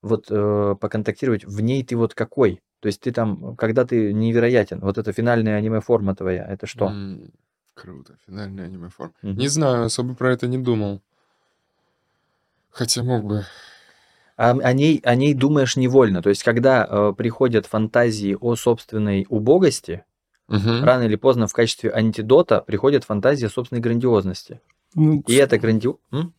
C: вот э, поконтактировать. В ней ты вот какой? То есть ты там, когда ты невероятен, вот эта финальная аниме-форма твоя, это что?
B: М, Круто. Финальная аниме-форма.
C: Мгм.
B: Не знаю, особо про это не думал. Хотя мог бы.
C: А о ней, о ней думаешь невольно. То есть когда э, приходят фантазии о собственной убогости,
B: Мгм.
C: рано или поздно в качестве антидота приходит фантазия собственной грандиозности.
A: Ну,
C: И эта, гранди... М?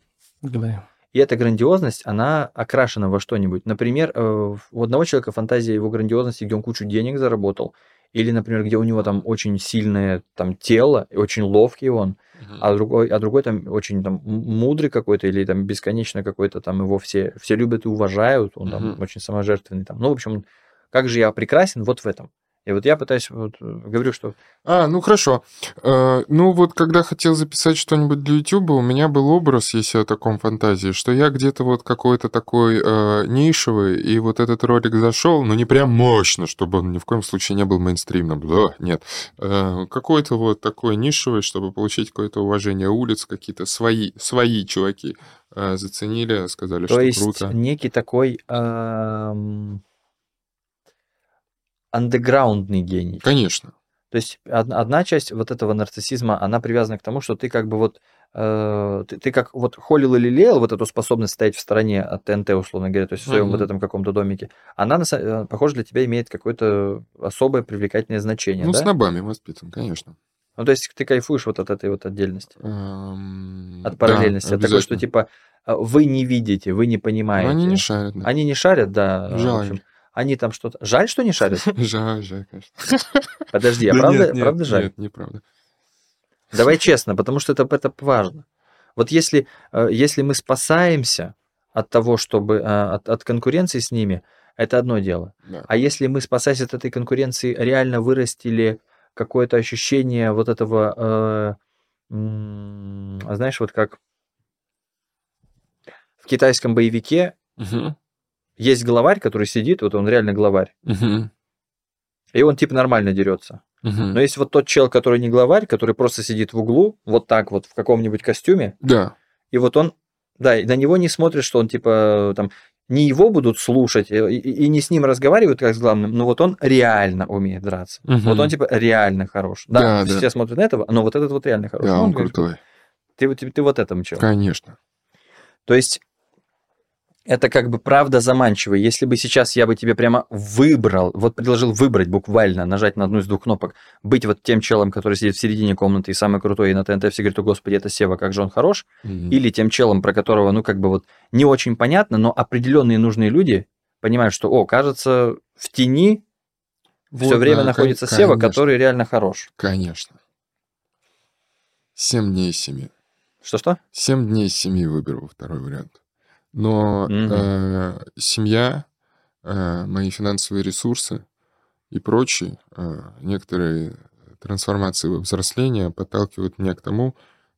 C: И эта грандиозность, она окрашена во что-нибудь. Например, э, у одного человека фантазия его грандиозности, где он кучу денег заработал, или, например, где у него там очень сильное там тело, и очень ловкий он,
B: Мгм.
C: а другой, а другой там очень там мудрый какой-то, или там бесконечно какой-то там его все, все любят и уважают, он там
B: Мгм.
C: очень саможертвенный там. Ну, в общем, как же я прекрасен вот в этом. И вот я пытаюсь, вот, э, говорю, что
B: А, ну хорошо. Э, ну вот когда хотел записать что-нибудь для YouTube, у меня был образ, если о таком фантазии, что я где-то вот какой-то такой э, нишевый, и вот этот ролик зашел, но не прям мощно, чтобы он ни в коем случае не был мейнстримным. Да, нет. Э, какой-то вот такой нишевый, чтобы получить какое-то уважение улиц, какие-то свои, свои чуваки э, заценили, сказали,
C: То
B: что
C: есть
B: круто.
C: некий такой эм, андеграундный гений.
B: Конечно.
C: То есть од- одна часть вот этого нарциссизма, она привязана к тому, что ты как бы вот, э, ты, ты как вот холил или лелеял вот эту способность стоять в стороне от ТНТ, условно говоря, то есть в своем
B: Мгм.
C: вот этом каком-то домике, она, э, похоже, для тебя имеет какое-то особое привлекательное значение,
B: Ну,
C: да?
B: с набами воспитан, конечно.
C: Ну, то есть ты кайфуешь вот от этой вот отдельности,
B: Эм,
C: от
B: да,
C: параллельности, от такой, что типа э, вы не видите, вы не
B: Но
C: понимаете.
B: они не шарят, да.
C: Они не шарят, да.
B: Жаль.
C: Они там что-то... Жаль, что не шарят?
B: Жаль, жаль, конечно.
C: Подожди, а
B: Да
C: правда, правда жаль?
B: Нет, неправда.
C: Давай честно, потому что это, это важно. Вот если, э, если мы спасаемся от того, чтобы... э, От, от конкуренции с ними, это одно дело.
B: Да.
C: А если мы, спасаясь от этой конкуренции, реально вырастили какое-то ощущение вот этого... э, м, знаешь, вот как в китайском боевике
B: Мгм,
C: есть главарь, который сидит, вот он реально главарь,
B: мгм,
C: и он типа нормально дерется.
B: мгм.
C: Но есть вот тот чел, который не главарь, который просто сидит в углу, вот так вот в каком-нибудь костюме,
B: Да,
C: и вот он, да, и на него не смотрят, что он типа там не его будут слушать и, и- и не с ним разговаривают как с главным, но вот он реально умеет драться.
B: Мгм.
C: Вот он типа реально хорош. Да,
B: Да,
C: все
B: да.
C: смотрят на этого, но вот этот вот реально хорош.
B: да,
C: Ну,
B: он
C: говорит,
B: крутой.
C: Ты, вот- ты, ты вот этом чел.
B: Конечно.
C: То есть это как бы правда заманчиво. Если бы сейчас я бы тебе прямо выбрал, вот предложил выбрать буквально, нажать на одну из двух кнопок, быть вот тем челом, который сидит в середине комнаты и самый крутой, и на ТНТ все говорят, о господи, это Сева, как же он хорош,
B: Мгм.
C: или тем челом, про которого, ну, как бы вот не очень понятно, но определенные нужные люди понимают, что, о, кажется, в тени
B: Вот,
C: все время
B: да,
C: находится
B: кон-
C: Сева,
B: конечно,
C: который реально хорош.
B: Конечно. Семь дней семи.
C: Что-что?
B: Семь дней семи выберу второй вариант. Но
C: Мгм.
B: э, семья, э, мои финансовые ресурсы и прочие э, некоторые трансформации во взросление подталкивают меня к тому,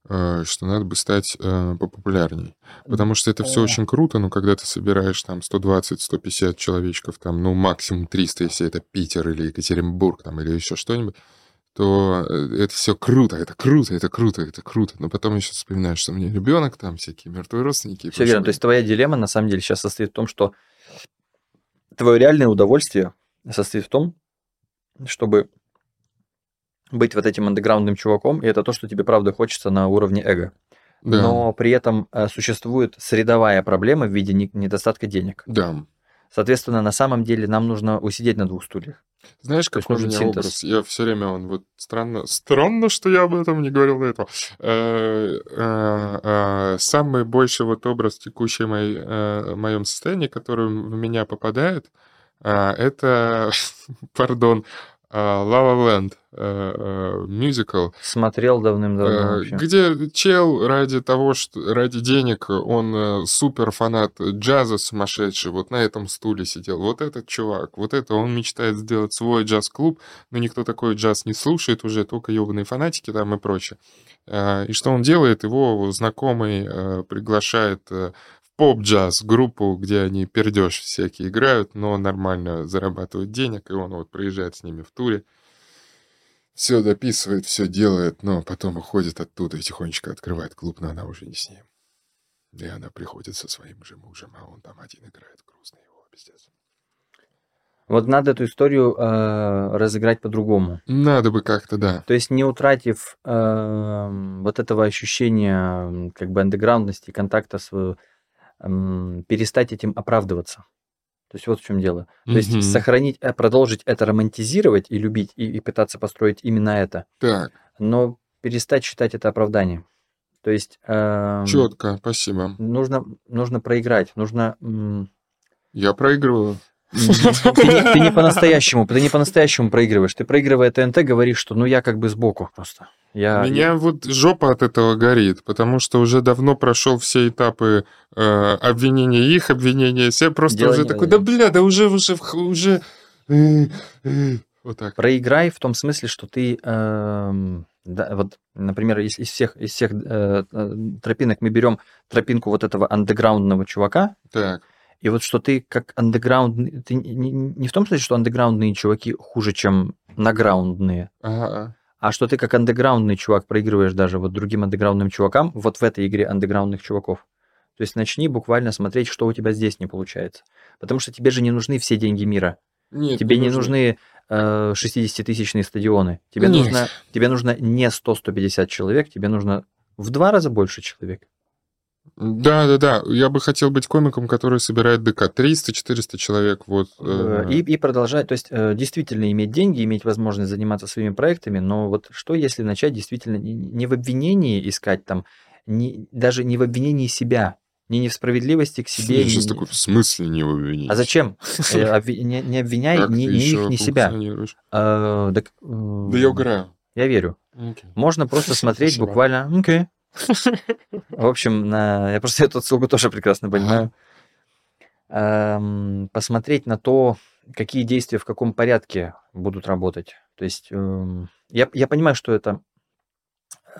B: э, что надо бы стать э, попопулярней. Потому что это все очень круто, но когда ты собираешь там 120-150 человечков, там, ну, максимум 300, если это Питер или Екатеринбург, там, или еще что-нибудь, то э, это все круто, это круто, это круто, это круто. Но потом еще вспоминаешь, что у меня ребенок, там всякие мертвые родственники.
C: Все верно. То
B: прочее.
C: есть твоя дилемма на самом деле сейчас состоит в том, что твое реальное удовольствие состоит в том, чтобы быть вот этим андеграундным чуваком, и это то, что тебе правда хочется на уровне эго.
B: Да,
C: Но при этом э, существует средовая проблема в виде не- недостатка денег.
B: да.
C: Соответственно, на самом деле нам нужно усидеть на двух стульях.
B: Знаешь, какой у меня
C: синтез.
B: образ? Я все время, он вот странно, странно, что я об этом не говорил до этого. Э, э, э, Самый большой вот образ текущей моей, моем состоянии, который в меня попадает, это, пардон, La Land, э, э, мюзикл,
C: Смотрел давным-давно
B: Э. Где чел ради того, что ради денег, он супер фанат джаза сумасшедший, вот на этом стуле сидел. Вот этот чувак, вот это, он мечтает сделать свой джаз-клуб, но никто такой джаз не слушает уже, только ебаные фанатики там и прочее. И что он делает? Его знакомый приглашает поп-джаз группу, где они пердеж всякие играют, но нормально зарабатывают денег, и он вот приезжает с ними в туре все дописывает, все делает, но потом уходит оттуда и тихонечко открывает клуб, но она уже не с ним. И она приходит со своим же мужем, а он там один играет грустный его, пиздец.
C: Вот надо эту историю э, разыграть по-другому.
B: Надо бы как-то, да.
C: То есть не утратив эм, вот этого ощущения как бы андеграундности, контакта с... э, перестать этим оправдываться. То есть вот в чем дело. То есть
B: Мгм.
C: сохранить, э, продолжить это романтизировать и любить, и, и пытаться построить именно это,
B: Так,
C: но перестать считать это оправданием. То есть эм,
B: четко, спасибо.
C: нужно, нужно проиграть, нужно...
B: Я проигрываю.
C: Ты не, ты не по-настоящему, ты не по-настоящему проигрываешь. Ты проигрывая ТНТ говоришь, что ну я как бы сбоку просто. Я,
B: Меня вот жопа от этого горит, потому что уже давно прошел все этапы э, обвинения их, обвинения себя. Просто
C: Дело
B: уже такой, да бля, да уже, уже, уже... э, э». Вот так.
C: проиграй в том смысле, что ты, эм, да, вот, например, из, из всех, из всех э, э, тропинок мы берем тропинку вот этого андеграундного чувака,
B: Так.
C: И вот что ты как андеграунд, ты не, не- не в том смысле, что андеграундные чуваки хуже, чем награундные,
B: Ага.
C: а что ты как андеграундный чувак проигрываешь даже вот другим андеграундным чувакам вот в этой игре андеграундных чуваков. То есть начни буквально смотреть, что у тебя здесь не получается. Потому что тебе же не нужны все деньги мира.
B: Нет,
C: Тебе не нужны э, 60-тысячные стадионы. Тебе
B: Нет.
C: нужно, тебе нужно не 100-150 человек, тебе нужно в два раза больше человек.
B: Да, да, да. Я бы хотел быть комиком, который собирает ДК. 300-400 человек. Вот.
C: Э,
B: э,
C: И, и продолжать, то есть э, действительно иметь деньги, иметь возможность заниматься своими проектами, но вот что если начать действительно не- в обвинении искать там, не, даже не в обвинении себя, не, не в справедливости к себе.
B: Я сейчас
C: не-
B: такой, в смысле не обвинить?
C: А зачем? Не, обвиняй ни, их, ни себя.
B: Да я угораю.
C: Я верю. Можно просто смотреть буквально. Окей. В общем, на... я просто эту ссылку тоже прекрасно понимаю. Эм, Посмотреть на то, какие действия в каком порядке будут работать. То есть эм, я, я понимаю, что это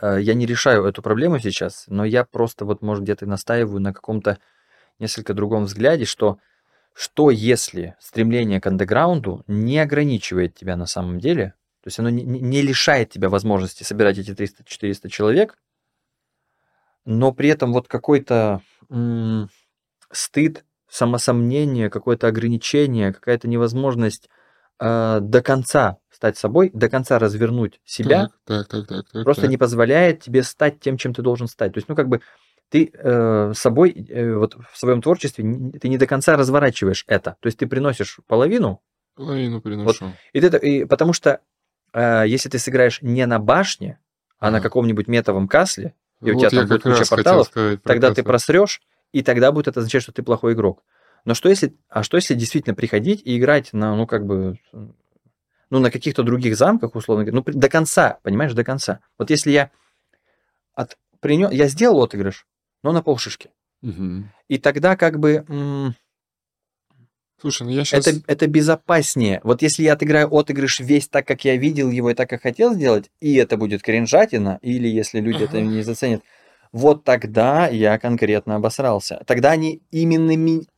C: э, я не решаю эту проблему сейчас, но я просто вот, может, где-то настаиваю на каком-то несколько другом взгляде, что что если стремление к андеграунду не ограничивает тебя на самом деле, то есть оно не, не- не лишает тебя возможности собирать эти 300-400 человек, но при этом вот какой-то м, стыд, самосомнение, какое-то ограничение, какая-то невозможность э, до конца стать собой, до конца развернуть себя,
B: Так, так, так, так.
C: просто
B: так.
C: не позволяет тебе стать тем, чем ты должен стать. То есть, ну, как бы ты э, собой, э, вот в своем творчестве, ты не до конца разворачиваешь это. То есть ты приносишь половину,
B: Половину приношу.
C: и ты, и потому что э, если ты сыграешь не на башне, а на
B: Ага.
C: каком-нибудь метовом касле, и у
B: Вот
C: тебя
B: я
C: там будет куча порталов,
B: сказать
C: тогда ты просрешь, и тогда будет это означать, что ты плохой игрок. Но что если, а что если действительно приходить и играть на, ну, как бы, ну, на каких-то других замках, условно говоря, ну, до конца, понимаешь, до конца. Вот если я от, принё- я сделал отыгрыш, но на полшишки,
B: Мгм.
C: и тогда как бы
B: Слушай, ну я сейчас...
C: это, это безопаснее. Вот если я отыграю отыгрыш весь так, как я видел его и так, как хотел сделать, и это будет кринжатина, или если люди это
B: Ага.
C: не заценят, вот тогда я конкретно обосрался. Тогда они именно,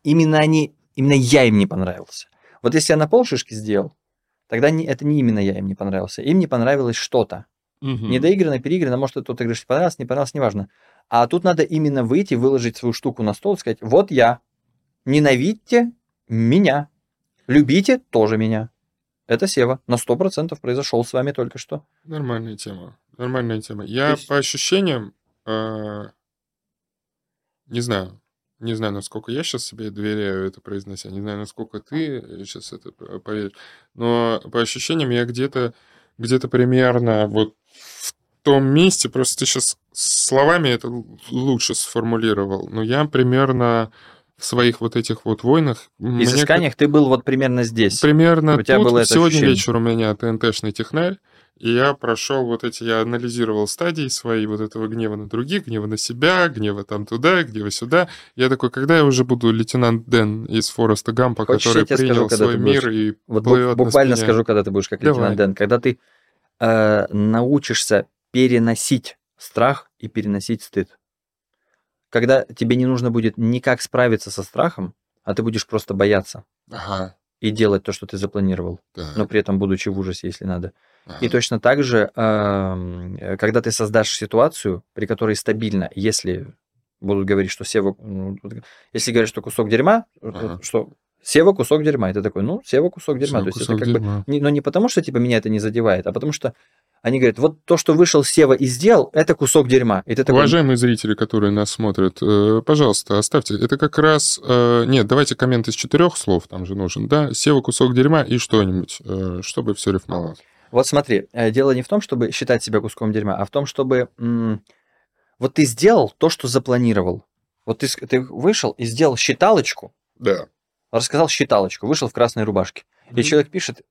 C: именно они, именно я им не понравился. Вот если я на полшишки сделал, тогда не, это не именно я им не понравился. Им не понравилось что-то.
B: Мгм.
C: Недоиграно, переиграно, может, это отыгрыш понравился, не понравился, неважно. А тут надо именно выйти, выложить свою штуку на стол и сказать, вот я, ненавидьте меня, любите тоже меня. Это Сева, на 100% произошел с вами только что.
B: Нормальная тема. Нормальная тема. Я
C: есть-
B: по ощущениям, э, не знаю, не знаю, насколько я сейчас себе доверяю это произнося, не знаю, насколько ты сейчас это поверишь, но по ощущениям я где-то где-то примерно вот в том месте, просто ты сейчас словами это лучше сформулировал, но я примерно в своих вот этих вот войнах...
C: Изысканиях ты был вот примерно здесь.
B: Примерно у тебя тут. было это Сегодня ощущение. вечер у меня ТНТшный технарь, и я прошел вот эти, я анализировал стадии свои вот этого гнева на других, гнева на себя, гнева там туда, гнева сюда. Я такой, когда я уже буду лейтенант Дэн из Фореста Гампа, Хочешь, который принял скажу, свой мир и
C: вот буквально скажу, когда ты будешь как Давай. лейтенант Дэн, когда ты э, научишься переносить страх и переносить стыд. Когда тебе не нужно будет никак справиться со страхом, а ты будешь просто бояться.
B: Ага.
C: И делать то, что ты запланировал, так. но при этом будучи в ужасе, если надо. И точно так же, когда ты создашь ситуацию, при которой стабильно, если будут говорить, что Сева... Ну, если говорят, что кусок дерьма, ага. что Сева кусок дерьма, это такой, ну, Сева кусок дерьма. Кусок, То есть это как дерьма. бы... Не, но не потому, что типа меня это не задевает, а потому что они говорят, вот то, что вышел Сева и сделал, это кусок дерьма. И ты такой...
B: Уважаемые зрители, которые нас смотрят, э, пожалуйста, оставьте. Это как раз... Э, нет, давайте коммент из четырех слов, там же нужен, да? Сева кусок дерьма и что-нибудь, э, чтобы все рифмовалось.
C: Вот смотри, э, дело не в том, чтобы считать себя куском дерьма, а в том, чтобы... Вот ты сделал то, что запланировал. Вот ты, ты вышел и сделал считалочку.
B: Да.
C: Рассказал считалочку, вышел в красной рубашке. Mm-hmm. И человек пишет,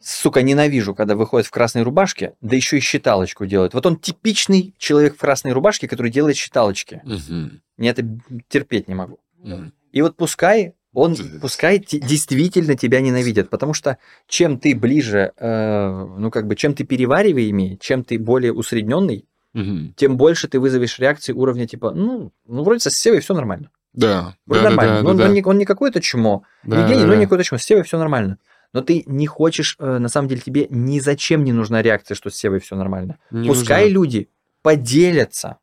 C: сука, ненавижу, когда выходит в красной рубашке, да еще и считалочку делает. Вот он типичный человек в красной рубашке, который делает считалочки.
B: Угу.
C: Я это терпеть не могу. Угу. И вот пускай он пускай действительно тебя ненавидят, потому что чем ты ближе, э, ну как бы, чем ты перевариваемый, чем ты более усредненный,
B: угу.
C: тем больше ты вызовешь реакции уровня типа, ну, ну вроде со Севой все нормально.
B: Да.
C: Вроде
B: да,
C: нормально.
B: Да,
C: да,
B: он,
C: да.
B: Он,
C: не, он не какой-то чмо, да, не гений, да, но да. не какой-то чмо. С Севой все нормально. Но ты не хочешь, э, на самом деле, тебе ни зачем не нужна реакция, что с Севой все нормально. Не Пускай нужна. люди поделятся.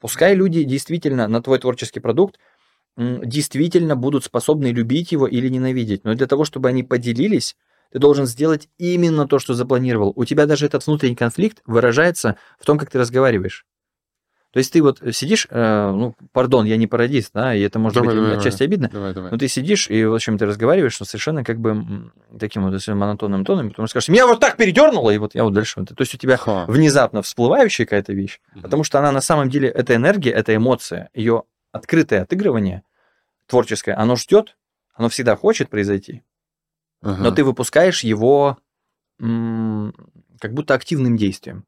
C: Пускай люди действительно на твой творческий продукт действительно будут способны любить его или ненавидеть. Но для того, чтобы они поделились, ты должен сделать именно то, что запланировал. У тебя даже этот внутренний конфликт выражается в том, как ты разговариваешь. То есть ты вот сидишь, э, ну, пардон, я не пародист, да, и это может давай, быть давай, отчасти давай. обидно,
B: давай, давай.
C: но ты сидишь и, в общем, ты разговариваешь но совершенно как бы таким вот монотонным тоном, потом скажешь, меня вот так передернуло, и вот я вот дальше. Вот, то есть у тебя Ха. внезапно всплывающая какая-то вещь, угу. потому что она на самом деле, это энергия, это эмоция, ее открытое отыгрывание творческое, оно ждет, оно всегда хочет произойти, ага. но ты выпускаешь его как будто активным действием.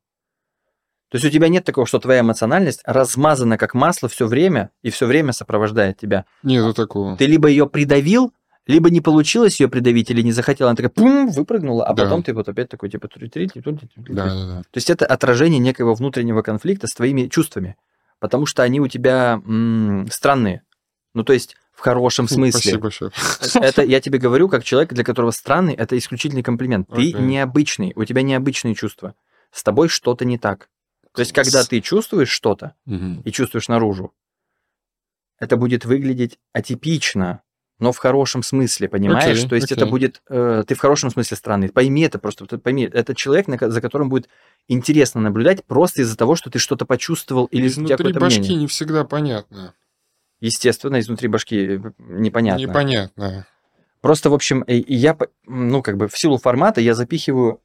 C: То есть у тебя нет такого, что твоя эмоциональность размазана как масло все время и все время сопровождает тебя.
B: Нету такого.
C: Ты либо ее придавил, либо не получилось ее придавить или не захотела, она такая пум, выпрыгнула, а да. потом ты вот опять такой типа три три
B: да, да, да.
C: То есть это отражение некоего внутреннего конфликта с твоими чувствами, потому что они у тебя м- странные. Ну то есть в хорошем смысле.
B: Спасибо большое.
C: Это я тебе говорю, как человек, для которого странный, это исключительный комплимент. Ты okay. необычный, у тебя необычные чувства. С тобой что-то не так. То есть, когда ты чувствуешь что-то
B: угу.
C: и чувствуешь наружу, это будет выглядеть атипично, но в хорошем смысле, понимаешь? Okay, То есть okay. это будет, э, ты в хорошем смысле странный. Пойми это просто, пойми, это человек, за которым будет интересно наблюдать просто из-за того, что ты что-то почувствовал или
B: Изнутри у тебя какое-то башки мнение. не всегда понятно.
C: Естественно, изнутри башки э, непонятно.
B: Непонятно.
C: Просто, в общем, я, ну, как бы в силу формата я запихиваю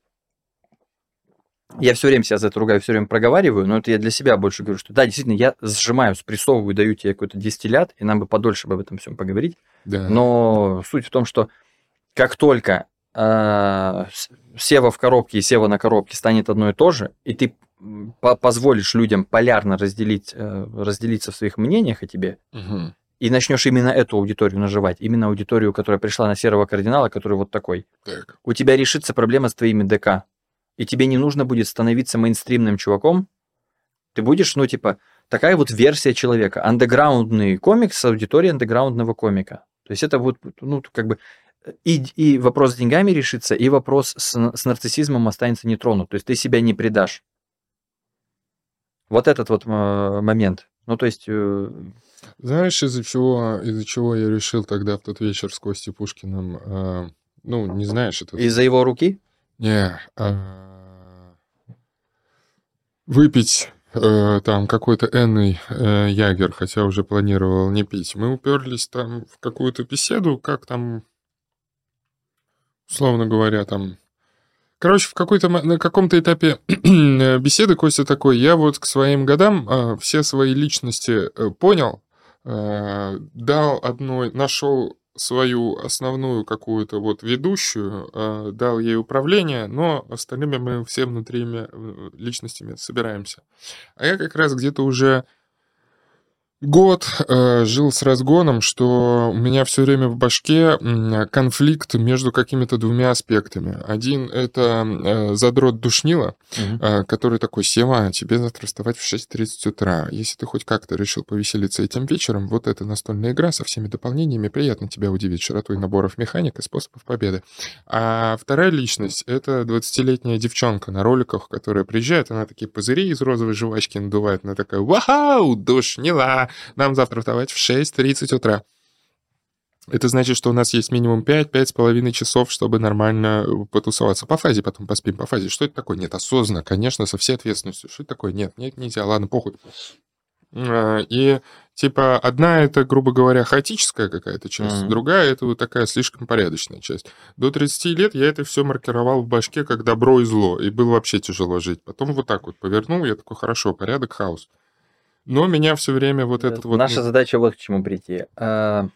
C: я все время себя за это ругаю, все время проговариваю, но это я для себя больше говорю, что да, действительно, я сжимаю, спрессовываю, даю тебе какой-то дистиллят, и нам бы подольше об этом всем поговорить.
B: Да.
C: Но суть в том, что как только э, сева в коробке и сева на коробке станет одно и то же, и ты позволишь людям полярно разделить, э, разделиться в своих мнениях о тебе,
B: угу.
C: и начнешь именно эту аудиторию наживать, именно аудиторию, которая пришла на серого кардинала, который вот такой,
B: так.
C: у тебя решится проблема с твоими ДК и тебе не нужно будет становиться мейнстримным чуваком, ты будешь, ну, типа, такая вот версия человека. Андеграундный комик с аудиторией андеграундного комика. То есть это вот, ну, как бы и, и вопрос с деньгами решится, и вопрос с, с нарциссизмом останется не тронут. То есть ты себя не предашь. Вот этот вот э, момент. Ну, то есть... Э...
B: Знаешь, из-за чего, из-за чего я решил тогда в тот вечер с Костей Пушкиным, э, ну, не знаешь это...
C: Из-за его руки?
B: Не, а... выпить э, там какой-то энный э, ягер, хотя уже планировал не пить. Мы уперлись там в какую-то беседу, как там, условно говоря, там... Короче, в какой-то, на каком-то этапе беседы Костя такой, я вот к своим годам э, все свои личности э, понял, э, дал одной, нашел свою основную какую-то вот ведущую, э, дал ей управление, но остальными мы все внутри личностями собираемся. А я как раз где-то уже год э, жил с разгоном, что у меня все время в башке конфликт между какими-то двумя аспектами. Один — это э, задрот душнила, угу. э, который такой, Сема, тебе завтра вставать в 6.30 утра. Если ты хоть как-то решил повеселиться этим вечером, вот эта настольная игра со всеми дополнениями приятно тебя удивит широтой наборов механик и способов победы. А вторая личность — это 20-летняя девчонка на роликах, которая приезжает, она такие пузыри из розовой жвачки надувает, она такая, вау, душнила, нам завтра вставать в 6.30 утра. Это значит, что у нас есть минимум 5-5,5 часов, чтобы нормально потусоваться. По фазе потом поспим, по фазе. Что это такое? Нет, осознанно, конечно, со всей ответственностью. Что это такое? Нет, нет, нельзя, ладно, похуй. А, и типа одна это, грубо говоря, хаотическая какая-то часть, mm-hmm. другая это вот такая слишком порядочная часть. До 30 лет я это все маркировал в башке как добро и зло, и было вообще тяжело жить. Потом вот так вот повернул, я такой, хорошо, порядок, хаос. Но меня все время вот этот вот...
C: Наша задача вот к чему прийти. А,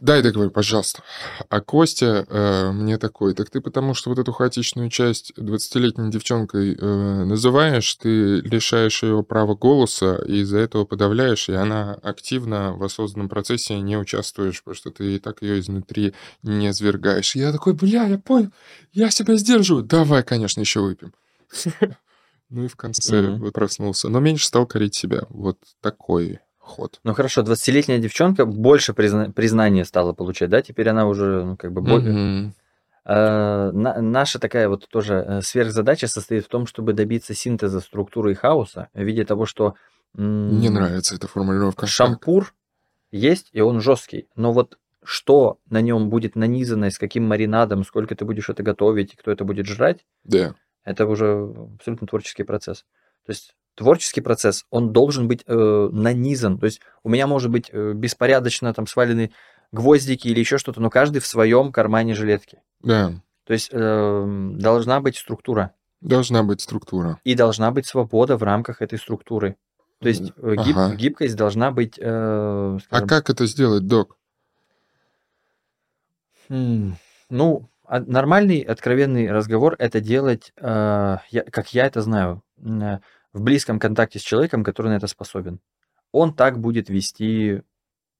B: Дай договорю, пожалуйста. А Костя э, мне такой, так ты потому что вот эту хаотичную часть 20-летней девчонкой э, называешь, ты лишаешь ее права голоса, и из-за этого подавляешь, и она активно в осознанном процессе не участвуешь, потому что ты и так ее изнутри не свергаешь. я такой, бля, я понял, я себя сдерживаю. Давай, конечно, еще выпьем. Ну и в конце mm-hmm. проснулся. Но меньше стал корить себя. Вот такой ход.
C: Ну хорошо, 20-летняя девчонка больше призна... признания стала получать, да? Теперь она уже ну, как бы более... Mm-hmm. А, на, наша такая вот тоже э, сверхзадача состоит в том, чтобы добиться синтеза структуры и хаоса в виде того, что...
B: М- Не нравится эта формулировка.
C: Шампур есть, и он жесткий. Но вот что на нем будет нанизано, с каким маринадом, сколько ты будешь это готовить, кто это будет жрать,
B: да.
C: Это уже абсолютно творческий процесс. То есть творческий процесс, он должен быть э, нанизан. То есть у меня может быть э, беспорядочно там свалены гвоздики или еще что-то, но каждый в своем кармане жилетки.
B: Да.
C: То есть э, должна быть структура.
B: Должна быть структура.
C: И должна быть свобода в рамках этой структуры. То есть э, гиб, ага. гибкость должна быть... Э,
B: скажем, а как это сделать, док?
C: Хм, ну, а нормальный, откровенный разговор это делать, э, как я это знаю, э, в близком контакте с человеком, который на это способен. Он так будет вести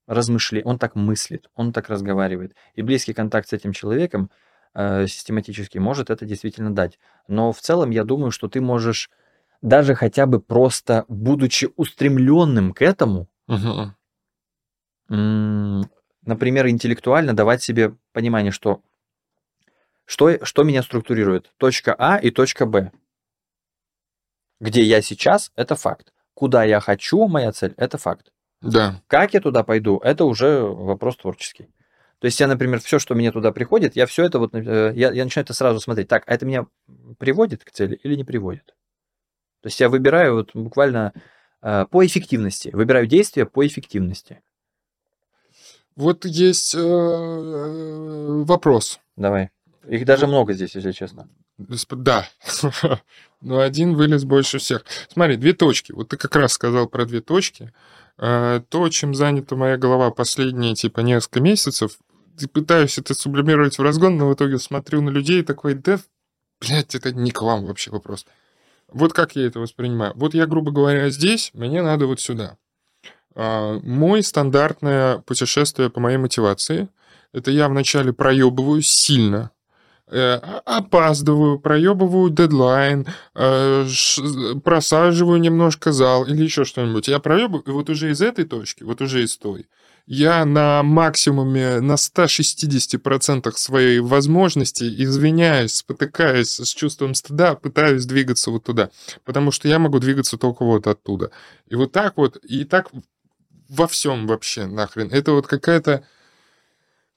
C: размышления, он так мыслит, он так разговаривает. И близкий контакт с этим человеком э, систематически может это действительно дать. Но в целом я думаю, что ты можешь даже хотя бы просто, будучи устремленным к этому,
B: угу.
C: например, интеллектуально давать себе понимание, что что, что меня структурирует? Точка А и точка Б. Где я сейчас, это факт. Куда я хочу, моя цель, это факт.
B: Да.
C: Как я туда пойду, это уже вопрос творческий. То есть я, например, все, что мне туда приходит, я все это вот, э, я, я начинаю это сразу смотреть. Так, а это меня приводит к цели или не приводит? То есть я выбираю вот буквально э, по эффективности, выбираю действия по эффективности.
B: Вот есть э, э вопрос.
C: Давай. Их даже много здесь, если честно.
B: Да. Но один вылез больше всех. Смотри, две точки. Вот ты как раз сказал про две точки. А, то, чем занята моя голова последние, типа, несколько месяцев, пытаюсь это сублимировать в разгон, но в итоге смотрю на людей и такой, да, блядь, это не к вам вообще вопрос. Вот как я это воспринимаю. Вот я, грубо говоря, здесь, мне надо вот сюда. А, мой стандартное путешествие по моей мотивации, это я вначале проебываю сильно, опаздываю, проебываю дедлайн, э, просаживаю немножко зал или еще что-нибудь. Я проебываю, и вот уже из этой точки, вот уже из той, я на максимуме, на 160% своей возможности, извиняюсь, спотыкаясь с чувством стыда, пытаюсь двигаться вот туда. Потому что я могу двигаться только вот оттуда. И вот так вот, и так во всем вообще нахрен. Это вот какая-то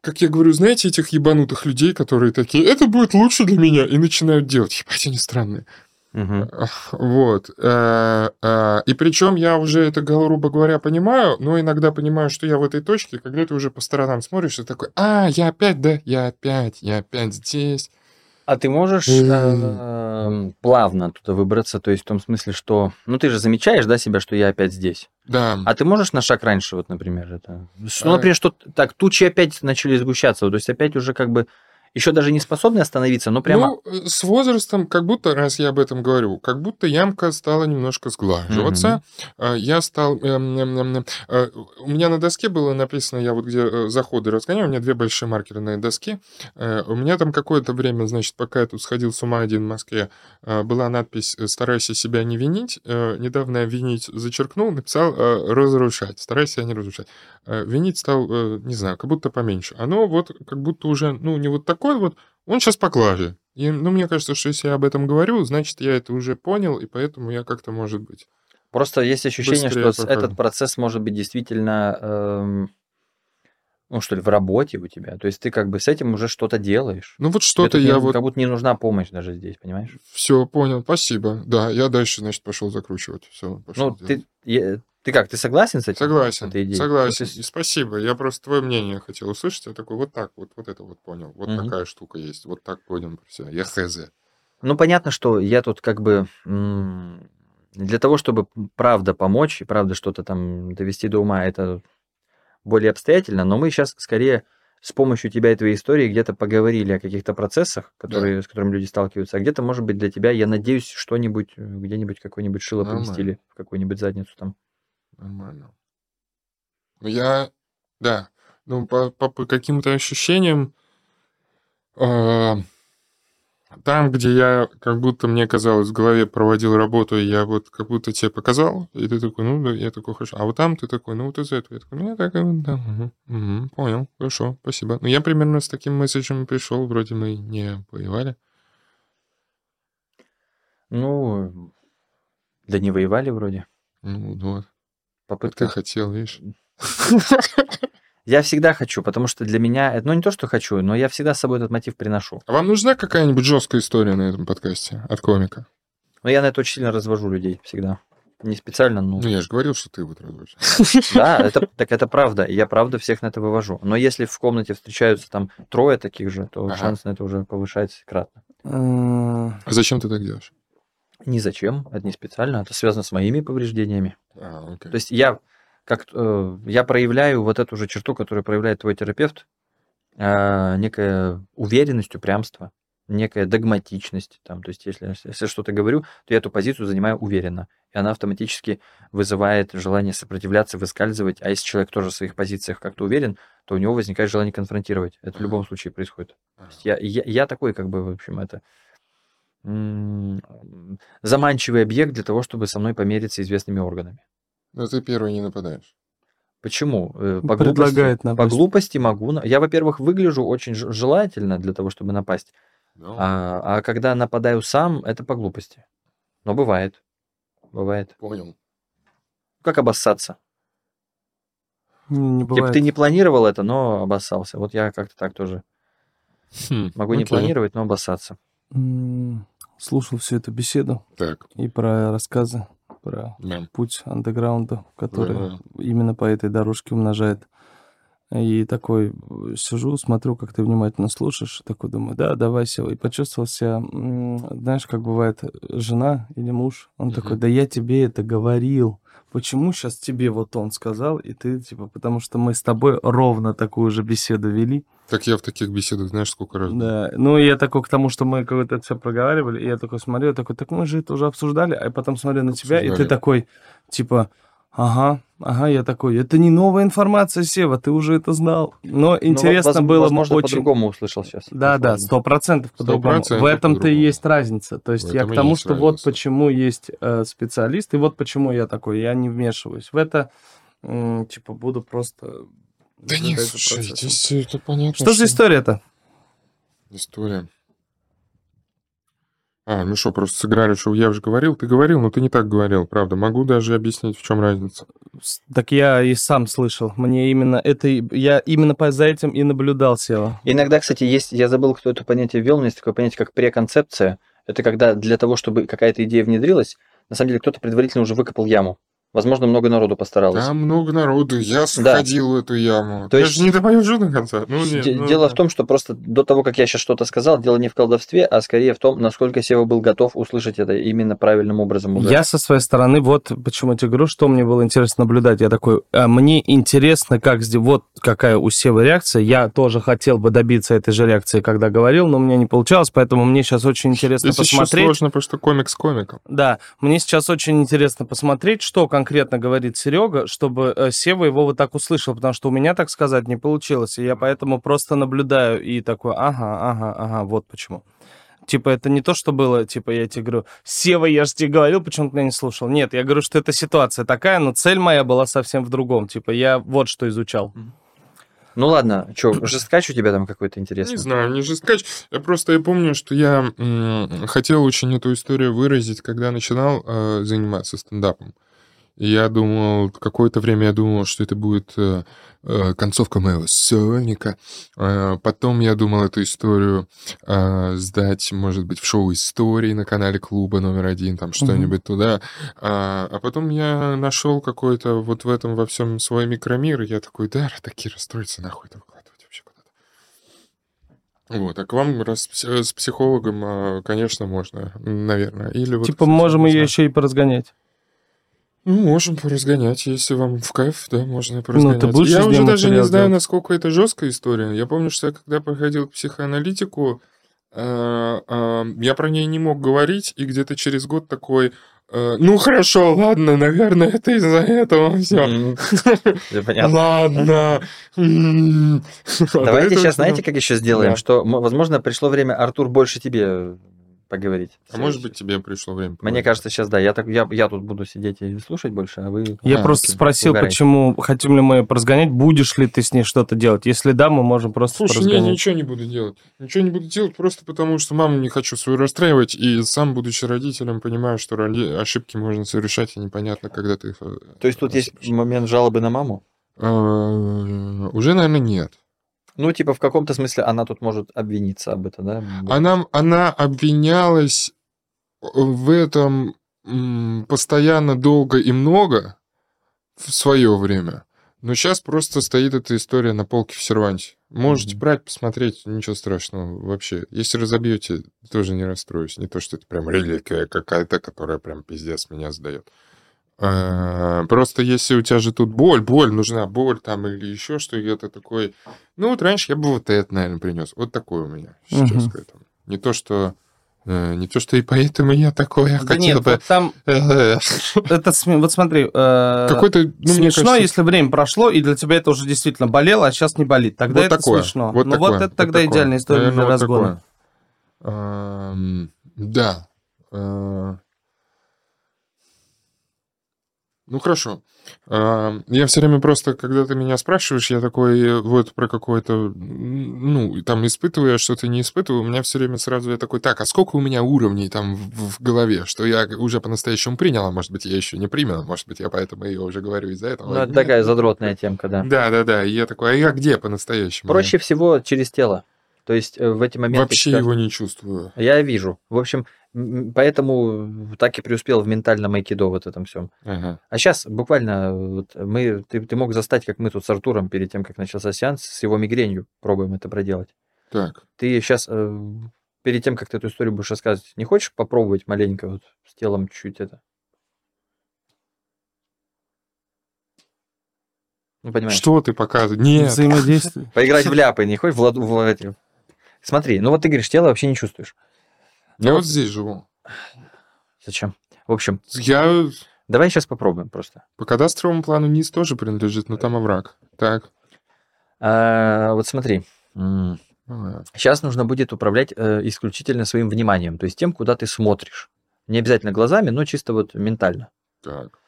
B: как я говорю, знаете этих ебанутых людей, которые такие, это будет лучше для меня, и начинают делать. Ебать, они странные.
C: Мгм.
B: Вот. Э, э, И причем я уже это, грубо говоря, понимаю, но иногда понимаю, что я в этой точке, когда ты уже по сторонам смотришь, и такой, а, я опять, да, я опять, я опять здесь.
C: А ты можешь э, плавно оттуда выбраться, то есть в том смысле, что, ну ты же замечаешь, да, себя, что я опять здесь.
B: Да.
C: А ты можешь на шаг раньше, вот, например, это? Что,
B: А.
C: например, что так тучи опять начали сгущаться, то есть опять уже как бы еще даже не способны остановиться, но прямо.
B: Ну, э, с возрастом, как будто, раз я об этом говорю, как будто ямка стала немножко сглаживаться. А, Я стал... эм, э, У меня на доске было написано, я вот где э, заходы разгоняю, у меня две большие доске. Э, У меня там какое-то время, значит, пока я тут сходил с ума один в Москве, э, была надпись э, «Старайся себя не винить». Э, Недавно я «винить» зачеркнул, написал э, «разрушать». Старайся себя не разрушать. Э, Винить стал, э, не знаю, как будто поменьше. Оно вот как будто уже, ну, не вот такой вот, он сейчас поглаже. И, ну, мне кажется, что если я об этом говорю, значит, я это уже понял, и поэтому я как-то, может быть...
C: Просто есть ощущение, что
B: проходит.
C: этот процесс может быть действительно, эм, ну что ли, в работе у тебя. То есть ты как бы с этим уже что-то делаешь.
B: Ну, вот что-то
C: тут не-
B: я вот
C: Как будто не нужна помощь даже здесь, понимаешь?
B: все понял, спасибо. Да, я дальше, значит, пошел закручивать. Все, пошел
C: Ну, ты, я- ты как, ты согласен с этим?
B: Согласен,
C: с этой идеей?
B: согласен. И спасибо. Я просто твое мнение хотел услышать. Я такой, вот так вот, вот это вот понял. Вот
C: Мгм.
B: такая штука есть. Вот так понял. Все, я хз.
C: Ну, понятно, что я тут как бы для того, чтобы правда помочь и правда что-то там довести до ума, это более обстоятельно, но мы сейчас скорее с помощью тебя и твоей истории где-то поговорили о каких-то процессах, которые, с которыми люди сталкиваются, а где-то, может быть, для тебя, я надеюсь, что-нибудь, э, где-нибудь какое-нибудь шило
B: Нормально.
C: поместили в какую-нибудь задницу там.
B: Нормально. Ну, я, да, ну, по, по- по каким-то ощущениям, а, там, где я, как будто мне казалось, в голове проводил работу, и я вот как будто тебе показал, и ты такой, ну, да, я такой, хорошо. А вот там ты такой, ну, вот из этого. Я такой, ну, я так, э, да, мгм, мгм, понял, хорошо, спасибо. Ну, я примерно с таким месседжем пришел, вроде мы не воевали.
C: Ну, да не воевали вроде.
B: Ну, вот,
C: Попытка
B: ты хотел, видишь.
C: Я всегда хочу, потому что для меня, это, ну не то, что хочу, но я всегда с собой этот мотив приношу.
B: А вам нужна какая-нибудь жесткая история на этом подкасте от комика?
C: Но я на это очень сильно развожу людей всегда. Не специально, но...
B: Ну, я же говорил, что ты вот разводишь.
C: Да, это, так это правда. Я правда всех на это вывожу. Но если в комнате встречаются там трое таких же, то
B: Ага.
C: шанс на это уже повышается кратно.
A: Э,
B: А зачем ты так делаешь?
C: Ни зачем, это не специально, это связано с моими повреждениями.
B: А, окей.
C: То есть я как э, я проявляю вот эту же черту, которую проявляет твой терапевт, э, некая уверенность, упрямство, некая догматичность. Там, то есть если, если я что-то говорю, то я эту позицию занимаю уверенно, и она автоматически вызывает желание сопротивляться, выскальзывать. А если человек тоже в своих позициях как-то уверен, то у него возникает желание конфронтировать. Это в любом случае происходит.
B: А,
C: я, я, я такой, как бы, в общем, это заманчивый объект для того, чтобы со мной помериться известными органами.
B: Но ты первый не нападаешь.
C: Почему? По
A: Предлагает
C: глупости, по глупости могу. Я, во-первых, выгляжу очень желательно для того, чтобы напасть.
B: Ну,
C: А, а когда нападаю сам, это по глупости. Но бывает. Бывает.
B: Понял.
C: Как обоссаться?
A: Не, не
C: Типа
A: бывает.
C: ты не планировал это, но обоссался. Вот я как-то так тоже.
B: Хм,
C: Могу не
B: окей.
C: планировать, но обоссаться.
A: М, Слушал всю эту беседу
B: Так,
A: и про рассказы, про
B: да.
A: путь андеграунда, который
B: Да.
A: именно по этой дорожке умножает. И такой э, сижу, смотрю, как ты внимательно слушаешь, и такой думаю, да, давай, Сева. И почувствовал себя, знаешь, как бывает э, жена или муж, он
B: Мгм.
A: такой, да я тебе это говорил. Почему сейчас тебе вот он сказал, и ты, типа, потому что мы с тобой ровно такую же беседу вели.
B: Так я в таких беседах, знаешь, сколько раз?
A: Да, ну я такой к тому, что мы как-то это все проговаривали, и я такой смотрю, я такой, так мы же это уже обсуждали, а потом смотрю на тебя, и ты
B: Обсуждали.
A: такой, типа, ага, ага, я такой, это не новая информация, Сева, ты уже это знал. Но интересно
C: Ну,
A: было
C: Возможно,
A: очень...
C: по-другому услышал сейчас.
A: Да, да, сто процентов по-другому.
B: 100%
A: В этом-то и есть разница. То есть
B: В
A: я к тому, что вот
B: разница.
A: почему есть э, специалист, и вот почему я такой, я не вмешиваюсь в это, м, типа буду просто...
B: Да нет, слушай, здесь всё это понятно.
A: Что за история-то?
B: История. А, ну что, просто сыграли, что я уже говорил. Ты говорил, но ты не так говорил, правда. Могу даже объяснить, в чем разница.
A: Так я и сам слышал. Мне именно это... и- Я именно по за этим и наблюдал, Сева.
C: Иногда, кстати, есть, я забыл, кто это понятие ввел, но есть такое понятие, как преконцепция. Это когда для того, чтобы какая-то идея внедрилась, на самом деле кто-то предварительно уже выкопал яму. Возможно, много народу постаралось.
B: Там много народу, я
C: Да.
B: сходил в эту яму.
C: То
B: я
C: есть-
B: же не довожу до конца. Ну, нет, ну,
C: дело
B: да.
C: в том, что просто до того, как я сейчас что-то сказал, дело не в колдовстве, а скорее в том, насколько Сева был готов услышать это именно правильным образом. уже.
A: Я со своей стороны, вот почему я тебе говорю, что мне было интересно наблюдать. Я такой, а, мне интересно, как здесь, вот какая у Севы реакция. Я тоже хотел бы добиться этой же реакции, когда говорил, но у меня не получалось, поэтому мне сейчас очень интересно
B: Здесь еще
A: посмотреть.
B: сложно, потому что комик с комиком.
A: Да, мне сейчас очень интересно посмотреть, что конкретно говорит Серега, чтобы э, Сева его вот так услышал, потому что у меня, так сказать, не получилось, и я поэтому просто наблюдаю и такой, ага, ага, ага, вот почему. Типа, это не то, что было, типа, я тебе говорю, Сева, я же тебе говорил, почему ты меня не слушал. Нет, я говорю, что эта ситуация такая, но цель моя была совсем в другом. Типа, я вот что изучал.
C: Ну ладно, что, жесткач у тебя там какой-то
B: Не
C: интересный?
B: знаю, не жесткач. Я просто я помню, что я м, хотел очень эту историю выразить, когда начинал э, заниматься стендапом. Я думал, какое-то время я думал, что это будет э, э, концовка моего сольника. Э, потом я думал эту историю э, сдать, может быть, в шоу истории на канале клуба номер один, там что-нибудь туда. А, а потом я нашел какой-то вот в этом во всем свой микромир, и я такой, да, такие расстроиться нахуй это выкладывать вообще куда-то. Вот, а к вам раз с с психологом, а, конечно, можно, наверное. Или вот,
A: типа, можем ее еще и поразгонять.
B: Ну, можем поразгонять, если вам в кайф, да, можно
A: Ну, ты
B: поразгонять.
A: будешь
B: я уже
A: нее
B: даже не знаю,
A: делать?
B: насколько это жесткая история. Я помню, что я когда проходил психоаналитику, э, э, я про ней не мог говорить, и где-то через год такой, э, ну хорошо, ладно, наверное, это из-за этого все. Ладно.
C: Давайте сейчас, знаете, как еще сделаем? Что, возможно, пришло время, Артур, больше тебе поговорить.
B: А может быть, тебе пришло время?
C: Мне
B: поговорить?
C: кажется, сейчас, да, я, так, я, я тут буду сидеть и слушать больше, а вы...
A: Я
B: А,
A: просто
C: окей,
A: спросил,
C: угорай.
A: почему хотим ли мы ее поразгонять, будешь ли ты с ней что-то делать. Если да, мы можем просто
B: Слушай,
A: поразгонять.
B: ничего не буду делать. Ничего не буду делать просто потому, что маму не хочу свою расстраивать, и сам, будучи родителем, понимаю, что роли- ошибки можно совершать, и непонятно, когда ты их... э,
C: То есть тут есть момент жалобы на маму?
B: Э, Уже, наверное, нет.
C: Ну, типа, в каком-то смысле она тут может обвиниться об этом, да?
B: Она, она обвинялась в этом постоянно долго и много в свое время. Но сейчас просто стоит эта история на полке в серванте. Можете
C: Мгм.
B: брать, посмотреть, ничего страшного вообще. Если разобьете, тоже не расстроюсь. Не то, что это прям реликвия какая-то, которая прям пиздец меня сдает. А, Просто если у тебя же тут боль, боль, нужна боль там или еще что, и это такой... Ну вот раньше я бы вот это, наверное, принес. Вот такой у меня сейчас
A: Мгм.
B: к этому. Не то, что... э, Не то, что и поэтому я такое
A: Да
B: хотел
A: нет,
B: бы...
A: вот там,
B: э,
A: это, вот смотри, э,
B: Какой-то, ну,
A: смешно,
B: кажется,
A: если время прошло, и для тебя это уже действительно болело, а сейчас не болит. Тогда
B: вот
A: это
B: такое,
A: смешно.
B: Вот
A: ну
B: такое,
A: вот это тогда
B: такое.
A: идеальная история
B: Наверное,
A: для
B: вот
A: разгона.
B: такое. Ам, Да. Э, Ну хорошо. Ам, Я все время просто, когда ты меня спрашиваешь, я такой э, вот про какое-то, ну, там испытываю, а что-то не испытываю, у меня все время сразу я такой, так, а сколько у меня уровней там в, в голове, что я уже по-настоящему принял, а может быть, я еще не принял, а может быть, я поэтому ее уже говорю из-за этого.
C: Ну, это
B: Нет.
C: такая задротная темка, да.
B: Да, да, да. И я такой, а я где по-настоящему?
C: Проще всего через тело. То есть э, в эти моменты...
B: Вообще
C: когда-
B: его не чувствую.
C: Я вижу. В общем, поэтому так и преуспел в ментальном айкидо вот этом всем.
B: Ага.
C: А сейчас буквально вот мы, ты, ты мог застать, как мы тут с Артуром перед тем, как начался сеанс, с его мигренью пробуем это проделать.
B: Так.
C: Ты сейчас, перед тем, как ты эту историю будешь рассказывать, не хочешь попробовать маленько вот с телом чуть это? Ну, понимаешь?
B: Что ты показываешь? Нет.
A: Взаимодействие.
C: Поиграть в ляпы, не хочешь в, в эти- Смотри, ну вот ты говоришь, тело вообще не чувствуешь.
B: Я вот здесь живу.
C: Зачем? В общем,
B: Я
C: давай сейчас попробуем просто.
B: по кадастровому плану низ тоже принадлежит, но там овраг. Так.
C: А, вот смотри. Сейчас нужно будет управлять э, исключительно своим вниманием, то есть тем, куда ты смотришь. Не обязательно глазами, но чисто вот ментально.
B: Так.